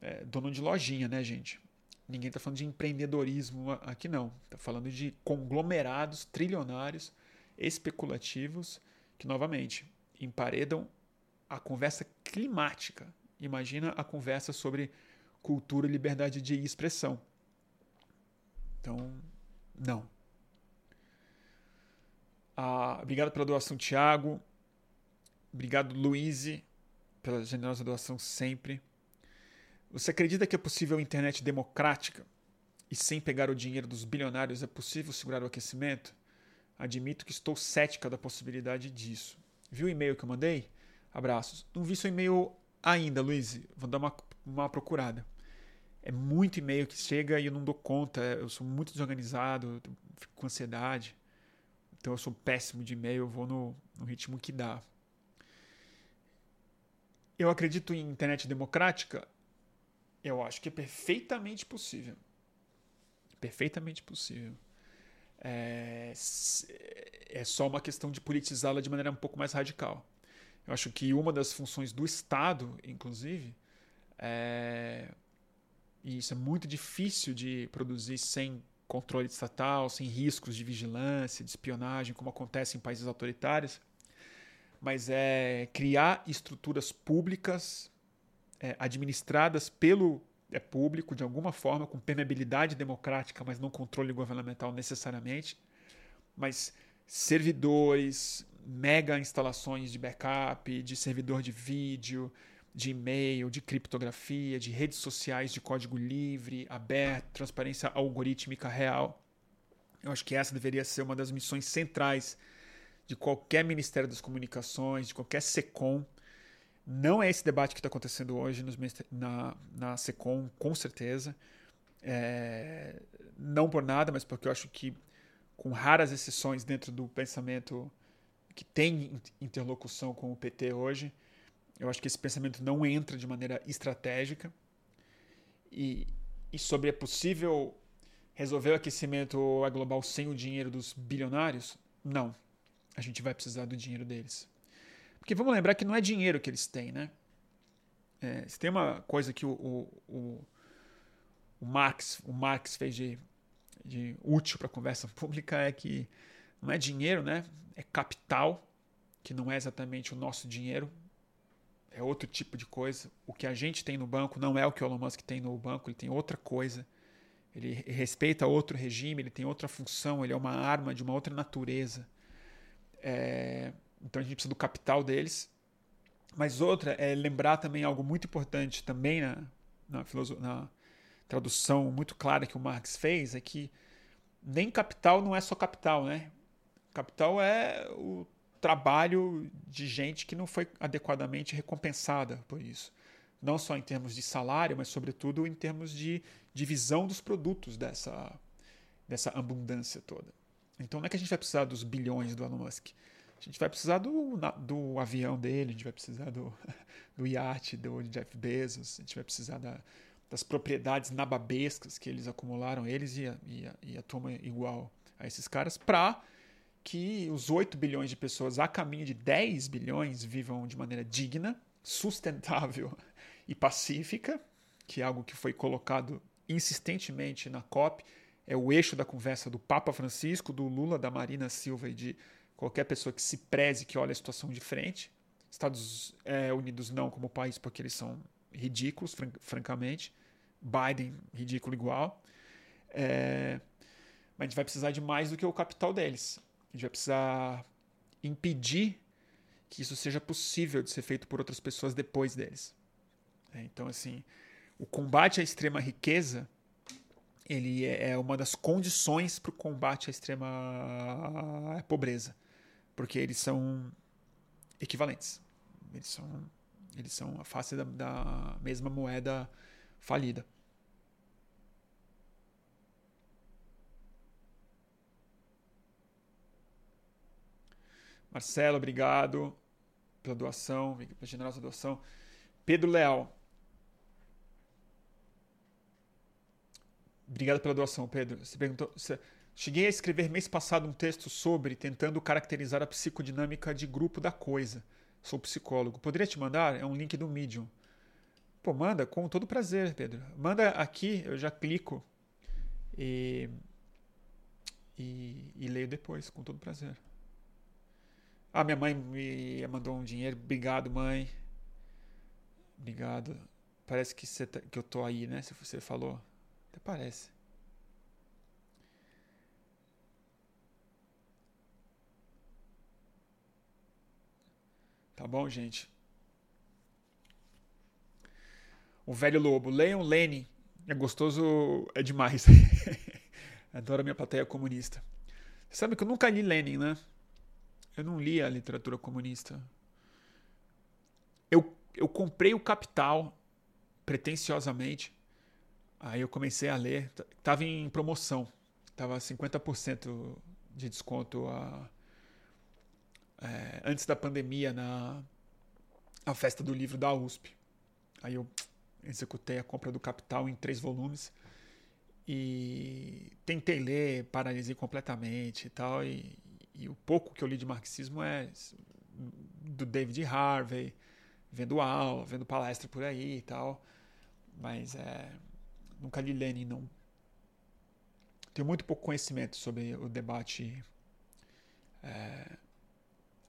S1: é, dono de lojinha, né, gente? Ninguém está falando de empreendedorismo aqui, não. Está falando de conglomerados trilionários especulativos que, novamente, emparedam a conversa climática Imagina a conversa sobre cultura e liberdade de expressão. Então, não. Ah, obrigado pela doação, Tiago. Obrigado, Luiz, pela generosa doação sempre. Você acredita que é possível internet democrática e sem pegar o dinheiro dos bilionários é possível segurar o aquecimento? Admito que estou cética da possibilidade disso. Viu o e-mail que eu mandei? Abraços. Não vi seu e-mail ainda, Luiz. Vou dar uma, uma procurada. É muito e-mail que chega e eu não dou conta. Eu sou muito desorganizado, fico com ansiedade. Então eu sou péssimo de e-mail, eu vou no, no ritmo que dá. Eu acredito em internet democrática? Eu acho que é perfeitamente possível. Perfeitamente possível. É, é só uma questão de politizá-la de maneira um pouco mais radical. Eu acho que uma das funções do Estado, inclusive, é, e isso é muito difícil de produzir sem controle estatal, sem riscos de vigilância, de espionagem, como acontece em países autoritários, mas é criar estruturas públicas é, administradas pelo é, público, de alguma forma, com permeabilidade democrática, mas não controle governamental necessariamente, mas servidores, mega instalações de backup, de servidor de vídeo, de e-mail, de criptografia, de redes sociais de código livre, aberto, transparência algorítmica real. Eu acho que essa deveria ser uma das missões centrais de qualquer Ministério das Comunicações, de qualquer SECOM. Não é esse debate que está acontecendo hoje nos, na, na SECOM, com certeza. É, não por nada, mas porque eu acho que, com raras exceções dentro do pensamento que tem interlocução com o PT hoje, eu acho que esse pensamento não entra de maneira estratégica. E, e sobre é possível resolver o aquecimento global sem o dinheiro dos bilionários? Não. A gente vai precisar do dinheiro deles. Porque vamos lembrar que não é dinheiro que eles têm, né? É, se tem uma coisa que o, o, o, o Marx, o Marx fez de, de útil para a conversa pública é que não é dinheiro, né? É capital, que não é exatamente o nosso dinheiro, é outro tipo de coisa. O que a gente tem no banco não é o que o Elon Musk tem no banco, ele tem outra coisa. Ele respeita outro regime, ele tem outra função, ele é uma arma de uma outra natureza. É... Então a gente precisa do capital deles. Mas outra é lembrar também algo muito importante também na, na, na tradução muito clara que o Marx fez, é que nem capital não é só capital, né? Capital é o trabalho de gente que não foi adequadamente recompensada por isso. Não só em termos de salário, mas sobretudo em termos de divisão dos produtos dessa, dessa abundância toda. Então não é que a gente vai precisar dos bilhões do Elon Musk. A gente vai precisar do, do avião dele, a gente vai precisar do, do iate do Jeff Bezos, a gente vai precisar da, das propriedades nababescas que eles acumularam, eles e a, e a, e a turma igual a esses caras, para que os 8 bilhões de pessoas a caminho de 10 bilhões vivam de maneira digna, sustentável e pacífica, que é algo que foi colocado insistentemente na COP, é o eixo da conversa do Papa Francisco, do Lula, da Marina Silva e de qualquer pessoa que se preze, que olha a situação de frente. Estados é, Unidos não como país, porque eles são ridículos, fran francamente. Biden, ridículo igual. É, mas a gente vai precisar de mais do que o capital deles. A gente vai precisar impedir que isso seja possível de ser feito por outras pessoas depois deles. É, então, assim, o combate à extrema riqueza ele é, é uma das condições para o combate à extrema pobreza, porque eles são equivalentes. Eles são, eles são a face da, da mesma moeda falida. Marcelo, obrigado pela doação, pela generosa doação. Pedro Leal. Obrigado pela doação, Pedro. Você perguntou. Você... Cheguei a escrever mês passado um texto sobre tentando caracterizar a psicodinâmica de grupo da coisa. Sou psicólogo. Poderia te mandar? É um link do Medium. Pô, manda com todo prazer, Pedro. Manda aqui, eu já clico e, e, e leio depois, com todo prazer. Ah, minha mãe me mandou um dinheiro. Obrigado, mãe. Obrigado. Parece que, você tá, que eu tô aí, né? Se você falou. Até parece. Tá bom, gente? O velho lobo. Leiam Lene. É gostoso, é demais. Adoro a minha plateia comunista. Você sabe que eu nunca li Lenin, né? Eu não li a literatura comunista. Eu, eu comprei o Capital pretensiosamente. Aí eu comecei a ler. Tava em promoção. Tava 50% de desconto a, é, antes da pandemia na a festa do livro da USP. Aí eu executei a compra do Capital em três volumes e tentei ler, paralisei completamente e tal. E, e o pouco que eu li de marxismo é do David Harvey, vendo aula, vendo palestra por aí e tal. Mas é, Nunca li Lenin, não. Tenho muito pouco conhecimento sobre o debate é,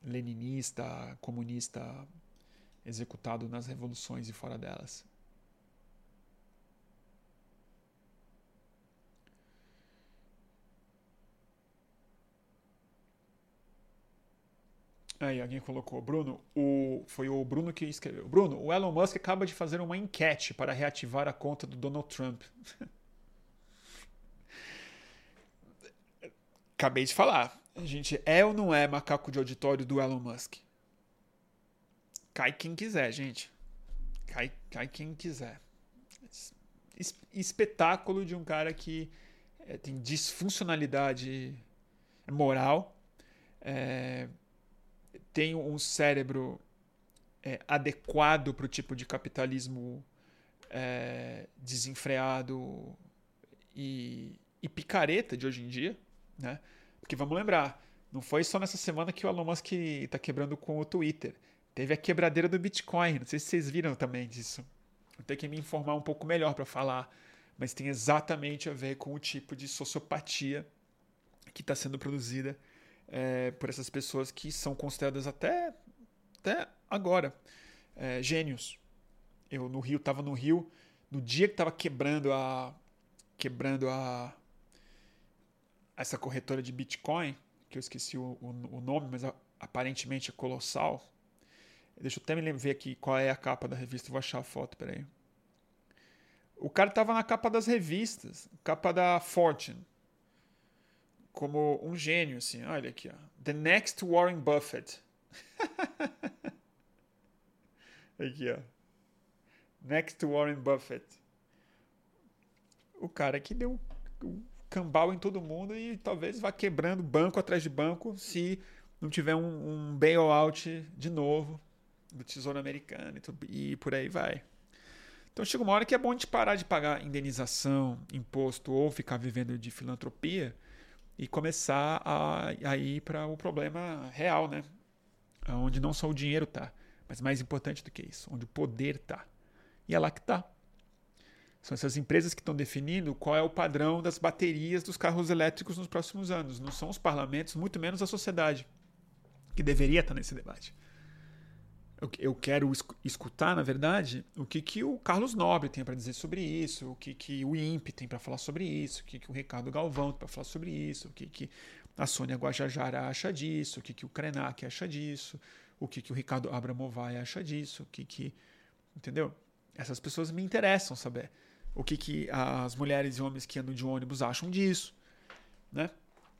S1: leninista, comunista executado nas revoluções e fora delas. Aí alguém colocou, Bruno, o, foi o Bruno que escreveu. Bruno, o Elon Musk acaba de fazer uma enquete para reativar a conta do Donald Trump. Acabei de falar. Gente é ou não é macaco de auditório do Elon Musk? Cai quem quiser, gente. Cai, cai quem quiser. Es, espetáculo de um cara que é, tem disfuncionalidade moral. É, tem um cérebro é, adequado para o tipo de capitalismo é, desenfreado e, e, picareta de hoje em dia, né? Porque vamos lembrar, não foi só nessa semana que o Elon Musk está quebrando com o Twitter. Teve a quebradeira do Bitcoin. Não sei se vocês viram também disso. Vou ter que me informar um pouco melhor para falar, mas tem exatamente a ver com o tipo de sociopatia que está sendo produzida é, por essas pessoas que são consideradas até, até agora é, gênios. Eu no Rio estava no Rio no dia que estava quebrando a quebrando a essa corretora de Bitcoin que eu esqueci o, o, o nome, mas a, aparentemente é colossal. Deixa eu até me ver aqui qual é a capa da revista. Vou achar a foto, peraí. O cara estava na capa das revistas, capa da Fortune como um gênio, assim. Olha aqui, ó. The Next Warren Buffett. aqui, ó. Next Warren Buffett. O cara que deu um cambal em todo mundo e talvez vá quebrando banco atrás de banco se não tiver um, um bailout de novo do Tesouro Americano e, e por aí vai. Então chega uma hora que é bom gente parar de pagar indenização, imposto ou ficar vivendo de filantropia e começar a, a ir para o problema real, né? Onde não só o dinheiro está, mas mais importante do que isso, onde o poder está. E é lá que está. São essas empresas que estão definindo qual é o padrão das baterias dos carros elétricos nos próximos anos. Não são os parlamentos, muito menos a sociedade, que deveria estar nesse debate eu quero escutar, na verdade, o que, que o Carlos Nobre tem para dizer sobre isso, o que, que o INPE tem para falar sobre isso, o que, que o Ricardo Galvão tem para falar sobre isso, o que, que a Sônia Guajajara acha disso, o que, que o Krenak acha disso, o que, que o Ricardo Abramovay acha disso, o que que... Entendeu? Essas pessoas me interessam saber o que, que as mulheres e homens que andam de ônibus acham disso, né?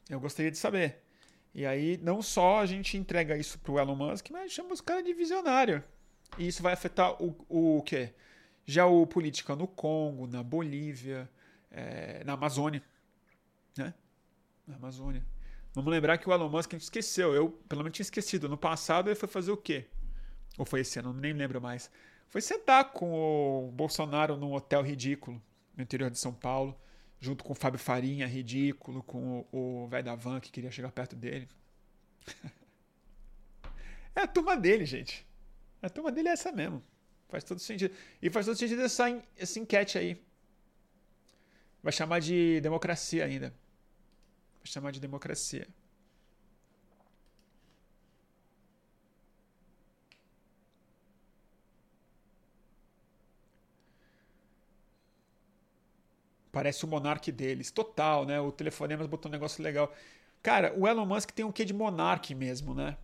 S1: Eu gostaria de saber. E aí, não só a gente entrega isso para o Elon Musk, mas chama os caras de visionário. E isso vai afetar o, o quê? Geopolítica no Congo, na Bolívia, é, na Amazônia. Né? Na Amazônia. Vamos lembrar que o Elon Musk a gente esqueceu. Eu, pelo menos, tinha esquecido. No passado, ele foi fazer o quê? Ou foi esse ano? Nem lembro mais. Foi sentar com o Bolsonaro num hotel ridículo no interior de São Paulo junto com o Fábio Farinha, ridículo, com o velho da van que queria chegar perto dele. é a turma dele, gente. A turma dele é essa mesmo. Faz todo sentido. E faz todo sentido essa, essa enquete aí. Vai chamar de democracia ainda. Vai chamar de democracia. Parece o Monark deles. Total, né? O telefonema botou um negócio legal. Cara, o Elon Musk tem um quê de Monark mesmo, né?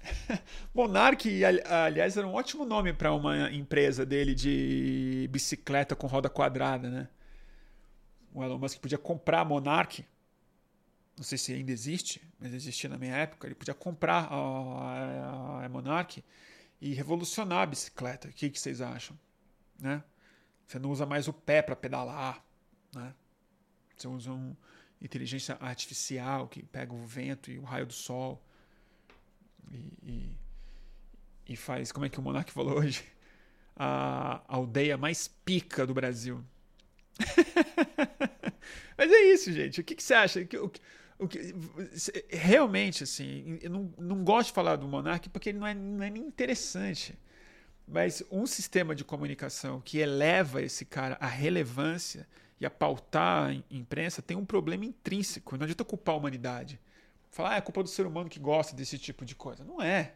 S1: Monark, aliás, era um ótimo nome para uma empresa dele de bicicleta com roda quadrada, né? O Elon Musk podia comprar a Monark. Não sei se ainda existe, mas existia na minha época. Ele podia comprar a, a Monark e revolucionar a bicicleta. O que vocês acham? Né? Você não usa mais o pé para pedalar, né? Você usa uma inteligência artificial que pega o vento e o raio do sol e, e, e faz, como é que o Monark falou hoje? A, aldeia mais pica do Brasil. Mas é isso, gente. O que, que você acha? O que, o que, realmente, assim, eu não, não gosto de falar do Monark porque ele não é, não é nem interessante. Mas um sistema de comunicação que eleva esse cara à relevância e a pautar a imprensa tem um problema intrínseco. Não adianta culpar a humanidade. Falar, ah, é culpa do ser humano que gosta desse tipo de coisa. Não é.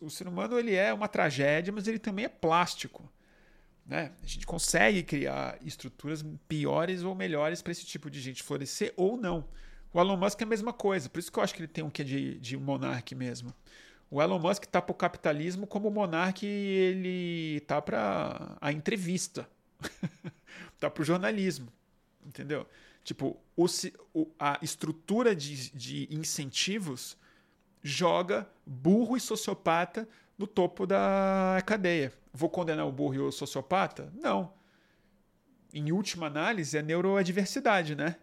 S1: O ser humano ele é uma tragédia, mas ele também é plástico. Né? A gente consegue criar estruturas piores ou melhores para esse tipo de gente florescer ou não. O Elon Musk é a mesma coisa, por isso que eu acho que ele tem um quê de, de monarque mesmo. O Elon Musk está para o capitalismo como o monarque ele está para a entrevista, está para o jornalismo, entendeu? Tipo, o, a estrutura de, de incentivos joga burro e sociopata no topo da cadeia. Vou condenar o burro e o sociopata? Não. Em última análise, é neuroadversidade, né?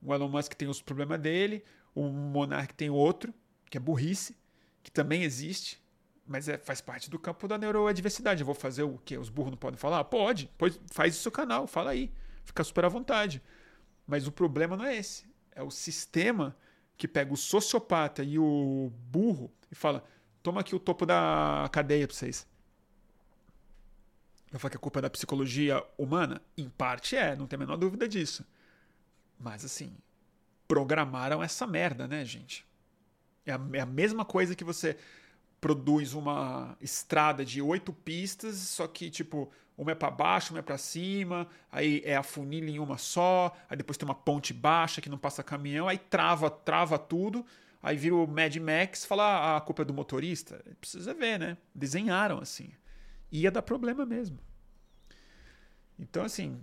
S1: O Elon Musk tem os problemas dele, o Monark tem outro, que é burrice, que também existe, mas é, faz parte do campo da neuroadversidade. Eu vou fazer o quê? Os burros não podem falar? Pode, pois faz o seu canal, fala aí. Fica super à vontade. Mas o problema não é esse. É o sistema que pega o sociopata e o burro e fala: toma aqui o topo da cadeia para vocês. Eu falo que a culpa é da psicologia humana? Em parte é, não tem a menor dúvida disso. Mas assim, programaram essa merda, né, gente? É a, é a mesma coisa que você produz uma estrada de oito pistas, só que, tipo, uma é para baixo, uma é para cima, aí é a funilha em uma só, aí depois tem uma ponte baixa que não passa caminhão, aí trava, trava tudo, aí vira o Mad Max, fala ah, a culpa é do motorista. Precisa ver, né? Desenharam assim. Ia dar problema mesmo. Então, assim,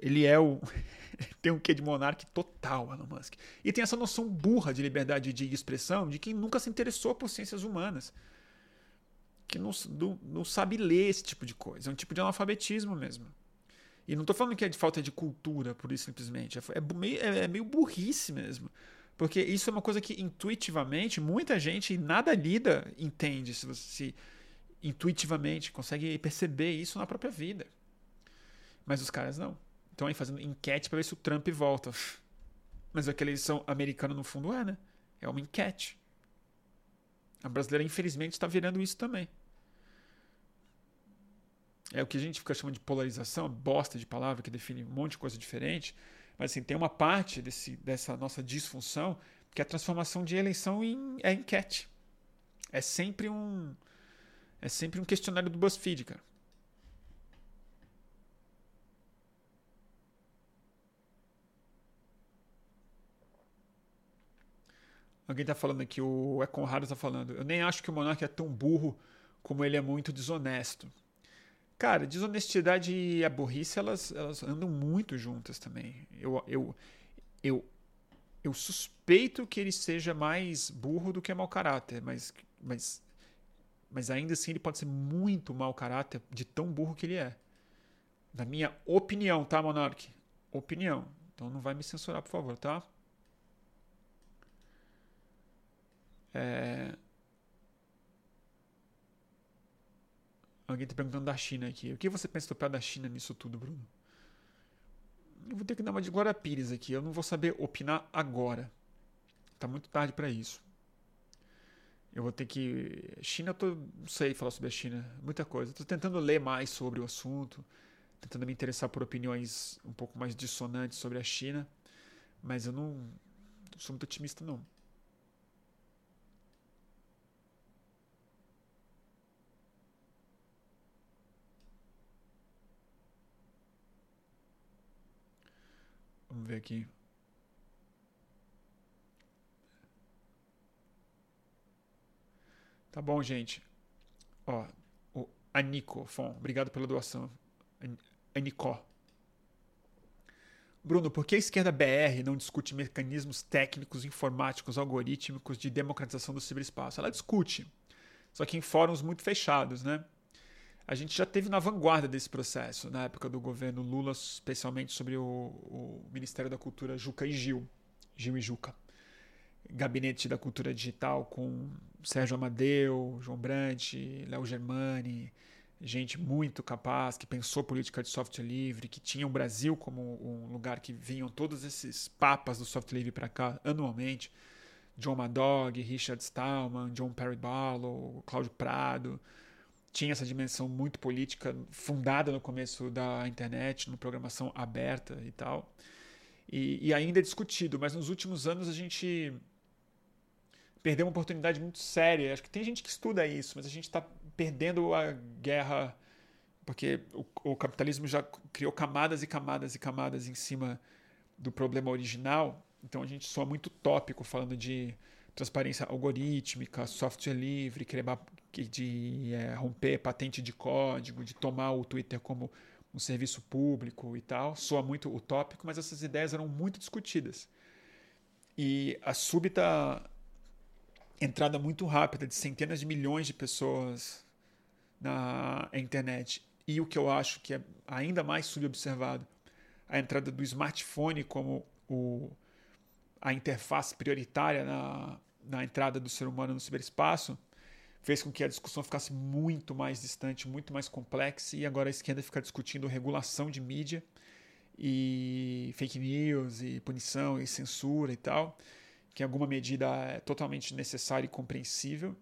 S1: ele é o. tem um quê de monarca total, Elon Musk. E tem essa noção burra de liberdade de expressão de quem nunca se interessou por ciências humanas que não, não, não sabe ler esse tipo de coisa. É um tipo de analfabetismo mesmo. E não estou falando que é de falta de cultura, por isso simplesmente. É, é, meio, é, é meio burrice mesmo. Porque isso é uma coisa que intuitivamente muita gente nada lida entende se você se intuitivamente consegue perceber isso na própria vida. Mas os caras não. Estão aí fazendo enquete para ver se o Trump volta. Mas aquela eleição americana no fundo é, né? É uma enquete. A brasileira, infelizmente, está virando isso também. É o que a gente fica chamando de polarização, bosta de palavra que define um monte de coisa diferente. Mas assim, tem uma parte desse, dessa nossa disfunção que é a transformação de eleição em é enquete. É sempre um é sempre um questionário do BuzzFeed, cara. Alguém está falando aqui, o É Conrado está falando. Eu nem acho que o Monark é tão burro como ele é muito desonesto. Cara, desonestidade e a burrice, elas, elas andam muito juntas também. Eu, eu, eu, eu suspeito que ele seja mais burro do que mau caráter, mas, mas, mas ainda assim ele pode ser muito mau caráter de tão burro que ele é. Na minha opinião, tá, Monark? Opinião. Então não vai me censurar, por favor, tá? É... Alguém está perguntando da China aqui. O que você pensa do pé da China nisso tudo, Bruno? Eu vou ter que dar uma de Glória Pires aqui. Eu não vou saber opinar agora. Tá muito tarde para isso. Eu vou ter que. China, eu tô... não sei falar sobre a China. Muita coisa. Estou tentando ler mais sobre o assunto. Tentando me interessar por opiniões um pouco mais dissonantes sobre a China. Mas eu não, não sou muito otimista, não. Vamos ver aqui. Tá bom, gente. Ó, o Anico Fon, obrigado pela doação. Anicó. Bruno, por que a esquerda BR não discute mecanismos técnicos, informáticos, algorítmicos de democratização do ciberespaço? Ela discute, só que em fóruns muito fechados, né? A gente já teve na vanguarda desse processo, na época do governo Lula, especialmente sobre o, o Ministério da Cultura Juca e Gil, Gil e Juca. Gabinete da Cultura Digital com Sérgio Amadeu, João Brant, Léo Germani, gente muito capaz, que pensou política de software livre, que tinha o Brasil como um lugar que vinham todos esses papas do software livre para cá anualmente. John Madog, Richard Stallman, John Perry Barlow, Cláudio Prado, tinha essa dimensão muito política, fundada no começo da internet, no programação aberta e tal. E, e ainda é discutido, mas nos últimos anos a gente perdeu uma oportunidade muito séria. Acho que tem gente que estuda isso, mas a gente está perdendo a guerra porque o, o, capitalismo já criou camadas e camadas e camadas em cima do problema original. Então a gente soa muito tópico falando de transparência algorítmica, software livre, de é, romper patente de código, de tomar o Twitter como um serviço público e tal. Soa muito utópico, mas essas ideias eram muito discutidas. E a súbita entrada muito rápida de centenas de milhões de pessoas na internet e o que eu acho que é ainda mais subobservado, a entrada do smartphone como o, a interface prioritária na, na entrada do ser humano no ciberespaço, fez com que a discussão ficasse muito mais distante, muito mais complexa, e agora a esquerda fica discutindo regulação de mídia e fake news e punição e censura e tal, que em alguma medida é totalmente necessário e compreensível,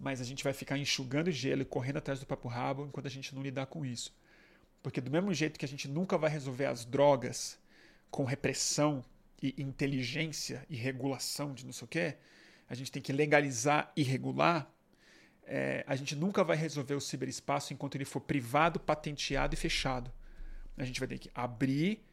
S1: mas a gente vai ficar enxugando gelo e correndo atrás do papo rabo enquanto a gente não lidar com isso. Porque do mesmo jeito que a gente nunca vai resolver as drogas com repressão e inteligência e regulação de não sei o quê, a gente tem que legalizar e regular é, a gente nunca vai resolver o ciberespaço enquanto ele for privado, patenteado e fechado. A gente vai ter que abrir,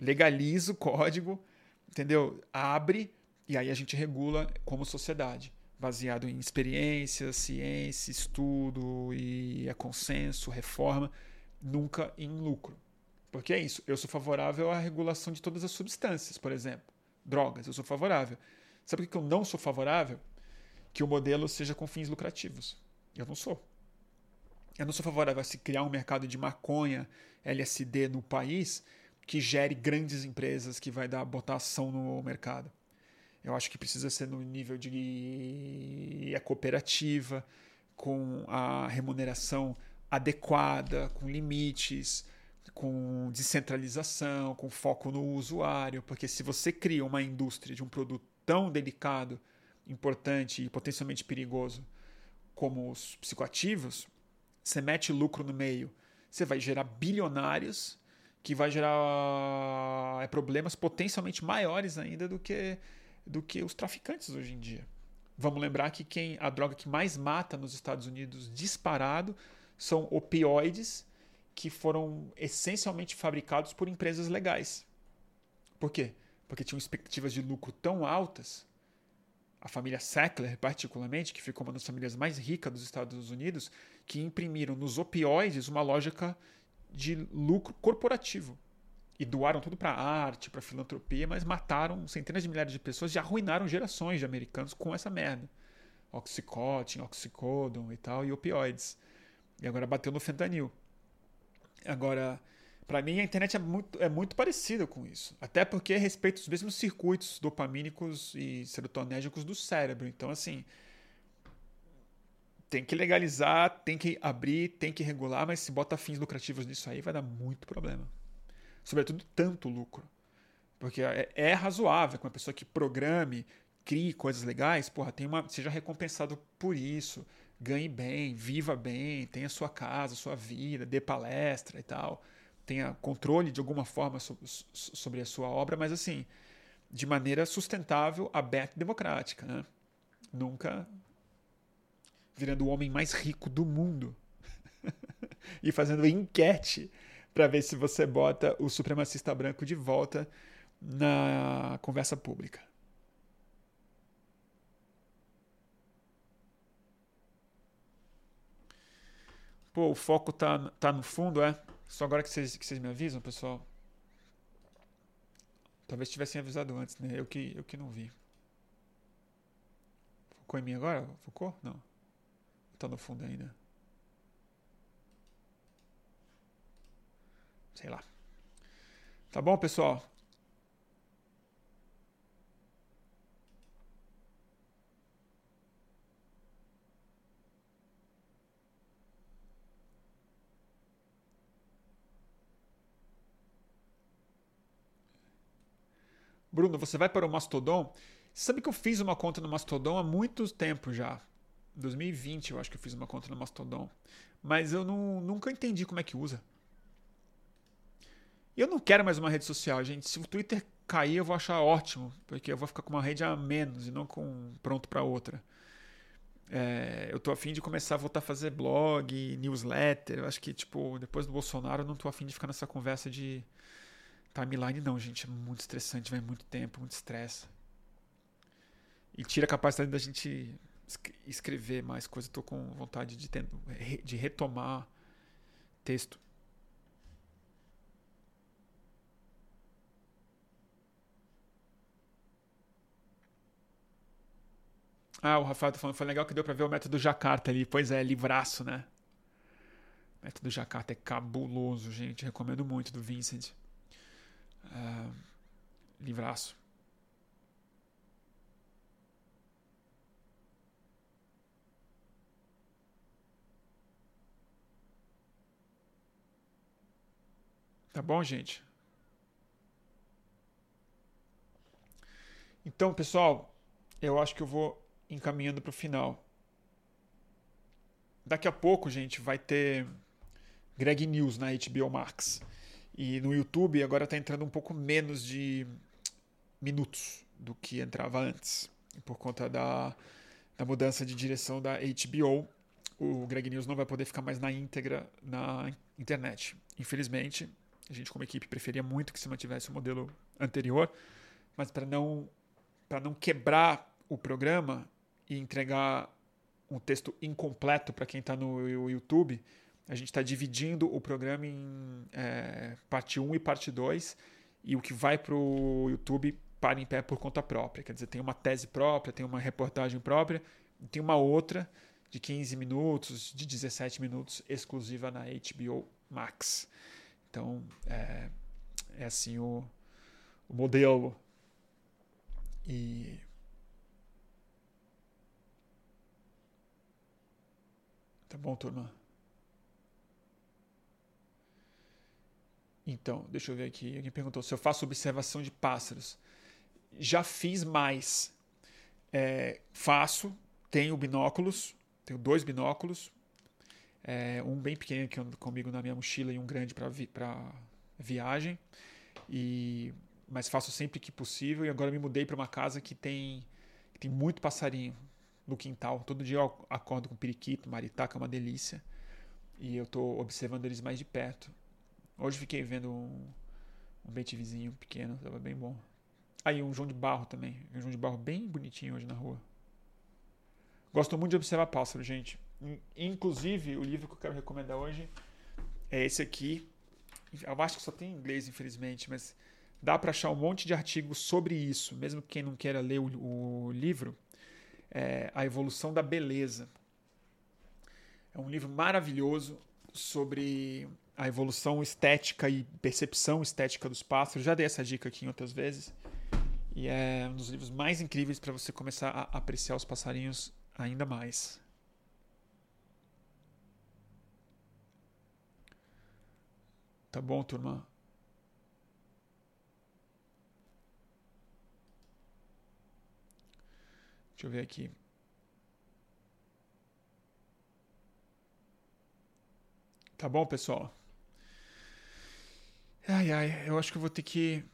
S1: legaliza o código, entendeu? Abre e aí a gente regula como sociedade, baseado em experiência, ciência, estudo e é consenso, reforma, nunca em lucro. Porque é isso, eu sou favorável à regulação de todas as substâncias, por exemplo, drogas, eu sou favorável. Sabe por que eu não sou favorável? Que o modelo seja com fins lucrativos. Eu não sou. Eu não sou favorável a se criar um mercado de maconha, LSD no país que gere grandes empresas que vai dar botação no mercado. Eu acho que precisa ser no nível de a cooperativa, com a remuneração adequada, com limites, com descentralização, com foco no usuário, porque se você cria uma indústria de um produto tão delicado importante e potencialmente perigoso como os psicoativos, você mete lucro no meio, você vai gerar bilionários que vai gerar é, problemas potencialmente maiores ainda do que, do que os traficantes hoje em dia. Vamos lembrar que quem a droga que mais mata nos Estados Unidos disparado são opioides que foram essencialmente fabricados por empresas legais. Por quê? Porque tinham expectativas de lucro tão altas a família Sackler, particularmente, que ficou uma das famílias mais ricas dos Estados Unidos, que imprimiram nos opioides uma lógica de lucro corporativo. E doaram tudo para arte, para filantropia, mas mataram centenas de milhares de pessoas e arruinaram gerações de americanos com essa merda. Oxycontin, oxicodon e tal, e opioides. E agora bateu no fentanil. Agora, para mim, a internet é muito, é muito parecida com isso. Até porque respeita os mesmos circuitos dopamínicos e serotonérgicos do cérebro. Então, assim, tem que legalizar, tem que abrir, tem que regular, mas se bota fins lucrativos nisso aí, vai dar muito problema. Sobretudo, tanto lucro. Porque é, é razoável que uma pessoa que programe, crie coisas legais, porra, tem uma, seja recompensado por isso, ganhe bem, viva bem, tenha sua casa, sua vida, dê palestra e tal tenha controle de alguma forma sobre a sua obra, mas assim, de maneira sustentável, aberta e democrática. Né? Nunca virando o homem mais rico do mundo e fazendo enquete para ver se você bota o supremacista branco de volta na conversa pública. Pô, o foco tá, tá no fundo, é? Só agora que vocês, que me avisam, pessoal. Talvez tivessem avisado antes, né? Eu que, eu que não vi. Focou em mim agora? Focou? Não. Tá no fundo ainda. Sei lá. Tá bom, pessoal? Bruno, você vai para o Mastodon? Sabe que eu fiz uma conta no Mastodon há muito tempo já. 2020 eu acho que eu fiz uma conta no Mastodon. Mas eu não, nunca entendi como é que usa. Eu não quero mais uma rede social, gente. Se o Twitter cair, eu vou achar ótimo, porque eu vou ficar com uma rede a menos e não com pronto para outra. É, eu tô afim de começar a voltar a fazer blog, newsletter. Eu acho que, tipo, depois do Bolsonaro, eu não tô afim de ficar nessa conversa de timeline, não, gente. É muito estressante, vai muito tempo, muito estresse. E tira a capacidade da gente escrever mais coisas. Tô com vontade de, ter, de retomar texto. Ah, o Rafael tá falando, foi legal que deu pra ver o método Jacarta ali. Pois é, livraço, né? O método Jacarta é cabuloso, gente. Recomendo muito do Vincent. Uh, livraço. Tá bom, gente? Então, pessoal, eu acho que eu vou encaminhando para o final. Daqui a pouco, gente, vai ter Greg News na HBO Max. E no YouTube agora está entrando um pouco menos de minutos do que entrava antes. Por conta da, da mudança de direção da HBO, o Greg News não vai poder ficar mais na íntegra na internet. Infelizmente, a gente como equipe preferia muito que se mantivesse o modelo anterior, mas para não para não quebrar o programa, e entregar um texto incompleto para quem está no YouTube, a gente está dividindo o programa em é, parte 1 e parte 2, e o que vai para o YouTube para em pé por conta própria. Quer dizer, tem uma tese própria, tem uma reportagem própria, e tem uma outra de 15 minutos, de 17 minutos, exclusiva na HBO Max. Então, é, é assim o, o modelo. E Tá bom, turma? Então, deixa eu ver aqui. Alguém perguntou se eu faço observação de pássaros. Já fiz mais. É, faço, tenho binóculos, tenho dois binóculos. É, um bem pequeno que anda comigo na minha mochila e um grande para vi viagem. E, mas faço sempre que possível. E agora me mudei para uma casa que tem, que tem muito passarinho no quintal. Todo dia eu acordo com periquito, maritaca, é uma delícia. E eu estou observando eles mais de perto. Hoje fiquei vendo um, um betivizinho pequeno, estava bem bom. Aí um João de Barro também. Um João de Barro bem bonitinho hoje na rua. Gosto muito de observar pássaros, gente. Inclusive, o livro que eu quero recomendar hoje é esse aqui. Eu acho que só tem em inglês, infelizmente, mas dá para achar um monte de artigos sobre isso, mesmo quem não queira ler o, o livro é, A Evolução da Beleza. É um livro maravilhoso sobre a evolução estética e percepção estética dos pássaros. Já dei essa dica aqui em outras vezes. E é um dos livros mais incríveis para você começar a apreciar os passarinhos ainda mais. Tá bom, turma? Deixa eu ver aqui. Tá bom, pessoal? Ai, ai, eu acho que eu vou ter que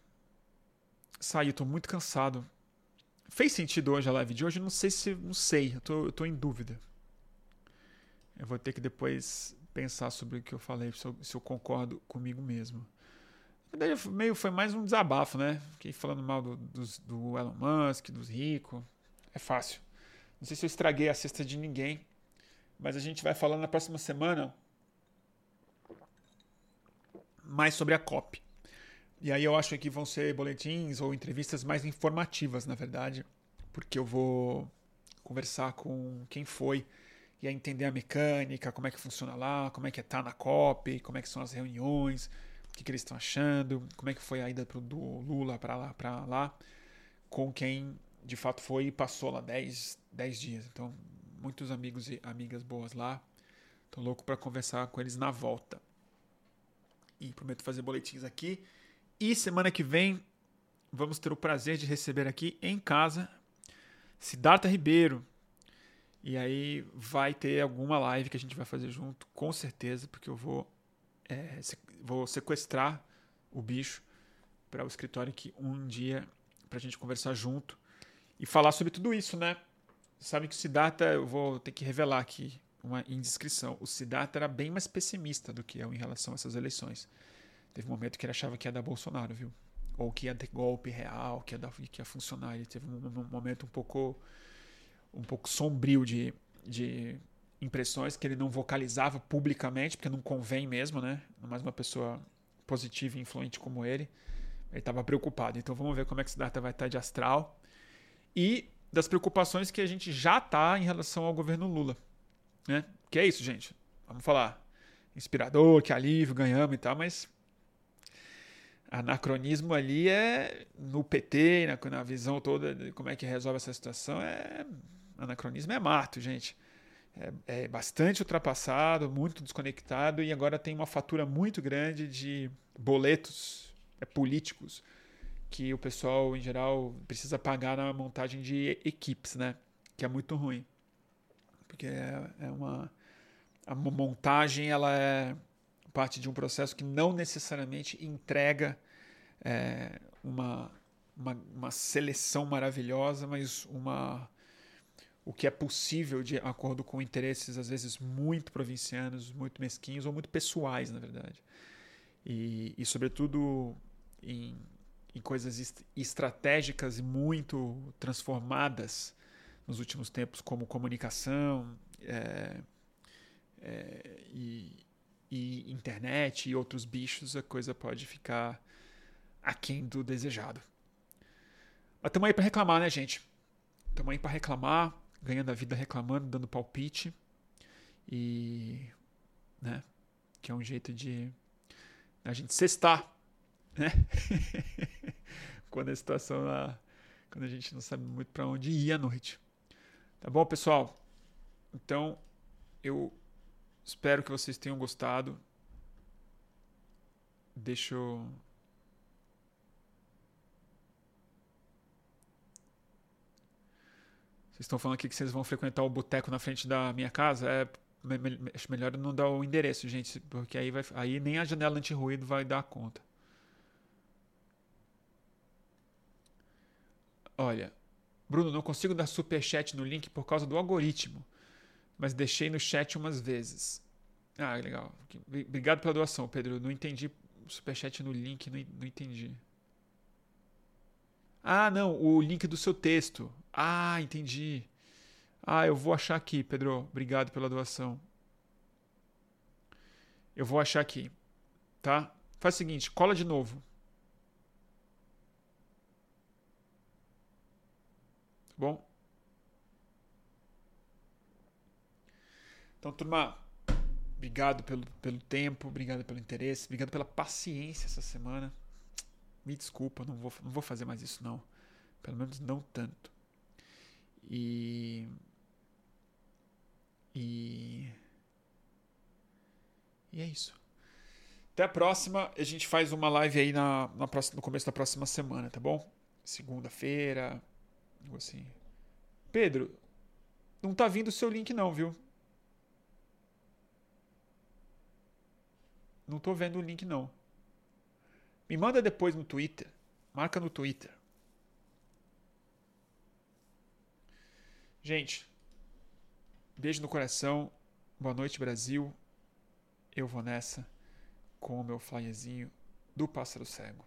S1: sair. Eu tô muito cansado. Fez sentido hoje a live de hoje? Não sei se. Não sei. Eu tô, eu tô em dúvida. Eu vou ter que depois pensar sobre o que eu falei, se eu, se eu concordo comigo mesmo. Meio foi mais um desabafo, né? Fiquei falando mal do, do, do Elon Musk, dos ricos. É fácil. Não sei se eu estraguei a cesta de ninguém, mas a gente vai falar na próxima semana mais sobre a COP. E aí eu acho que vão ser boletins ou entrevistas mais informativas, na verdade, porque eu vou conversar com quem foi e entender a mecânica, como é que funciona lá, como é que é tá na COP, como é que são as reuniões, o que, que eles estão achando, como é que foi a ida pro, do Lula para lá, para lá, com quem de fato foi e passou lá 10, 10 dias. Então, muitos amigos e amigas boas lá. Tô louco para conversar com eles na volta. E prometo fazer boletins aqui. E semana que vem vamos ter o prazer de receber aqui em casa Siddhartha Ribeiro. E aí vai ter alguma live que a gente vai fazer junto, com certeza, porque eu vou, é, vou sequestrar o bicho para o escritório aqui um dia para a gente conversar junto e falar sobre tudo isso, né? Sabe que o Siddhartha, eu vou ter que revelar aqui uma indiscrição. O Siddhartha era bem mais pessimista do que eu em relação a essas eleições. Teve um momento que ele achava que ia dar Bolsonaro, viu? Ou que ia ter golpe real, que ia, dar, que ia funcionar. Ele teve um, um momento um pouco, um pouco sombrio de, de impressões que ele não vocalizava publicamente, porque não convém mesmo, né? Mais uma pessoa positiva e influente como ele. Ele estava preocupado. Então vamos ver como é que data vai estar de astral. E das preocupações que a gente já está em relação ao governo Lula. Né? Que é isso, gente. Vamos falar. Inspirador, que alívio, ganhamos e tal, mas anacronismo ali é no PT, na, na visão toda de como é que resolve essa situação, é anacronismo é mato, gente. É, é, bastante ultrapassado, muito desconectado e agora tem uma fatura muito grande de boletos é, políticos que o pessoal, em geral, precisa pagar na montagem de equipes, né? Que é muito ruim. Porque é, é uma... A montagem, ela é parte de um processo que não necessariamente entrega é, uma, uma, uma seleção maravilhosa, mas uma o que é possível de acordo com interesses às vezes muito provincianos, muito mesquinhos ou muito pessoais, na verdade. E, e sobretudo em, em coisas est estratégicas e muito transformadas nos últimos tempos, como comunicação é, é, e, e internet e outros bichos, a coisa pode ficar aquém do desejado. Mas estamos aí para reclamar, né, gente? Estamos aí para reclamar, ganhando a vida reclamando, dando palpite. E. né? Que é um jeito de a gente cestar, né? quando a situação lá, quando a gente não sabe muito para onde ir à noite. Tá bom, pessoal? Então, eu espero que vocês tenham gostado. Deixa eu Vocês estão falando aqui que vocês vão frequentar o boteco na frente da minha casa? É, acho melhor não dar o endereço, gente, porque aí, vai, aí nem a janela anti-ruído vai dar conta. Olha, Bruno, não consigo dar superchat no link por causa do algoritmo, mas deixei no chat umas vezes. Ah, legal. Obrigado pela doação, Pedro. Não entendi superchat no link, não, não entendi. Ah, não, o link do seu texto. Ah, entendi. Ah, eu vou achar aqui, Pedro. Obrigado pela doação. Eu vou achar aqui. Tá? Faz o seguinte, cola de novo. Tá bom? Então, turma, obrigado pelo, pelo tempo, obrigado pelo interesse, obrigado pela paciência essa semana. Me desculpa, não vou, não vou fazer mais isso não. Pelo menos não tanto. E. E. E é isso. Até a próxima. A gente faz uma live aí na, na próxima, no começo da próxima semana, tá bom? Segunda-feira. Algo assim. Pedro, não tá vindo o seu link, não, viu? Não tô vendo o link, não. Me manda depois no Twitter. Marca no Twitter. Gente, beijo no coração. Boa noite, Brasil. Eu vou nessa com o meu flyerzinho do Pássaro Cego.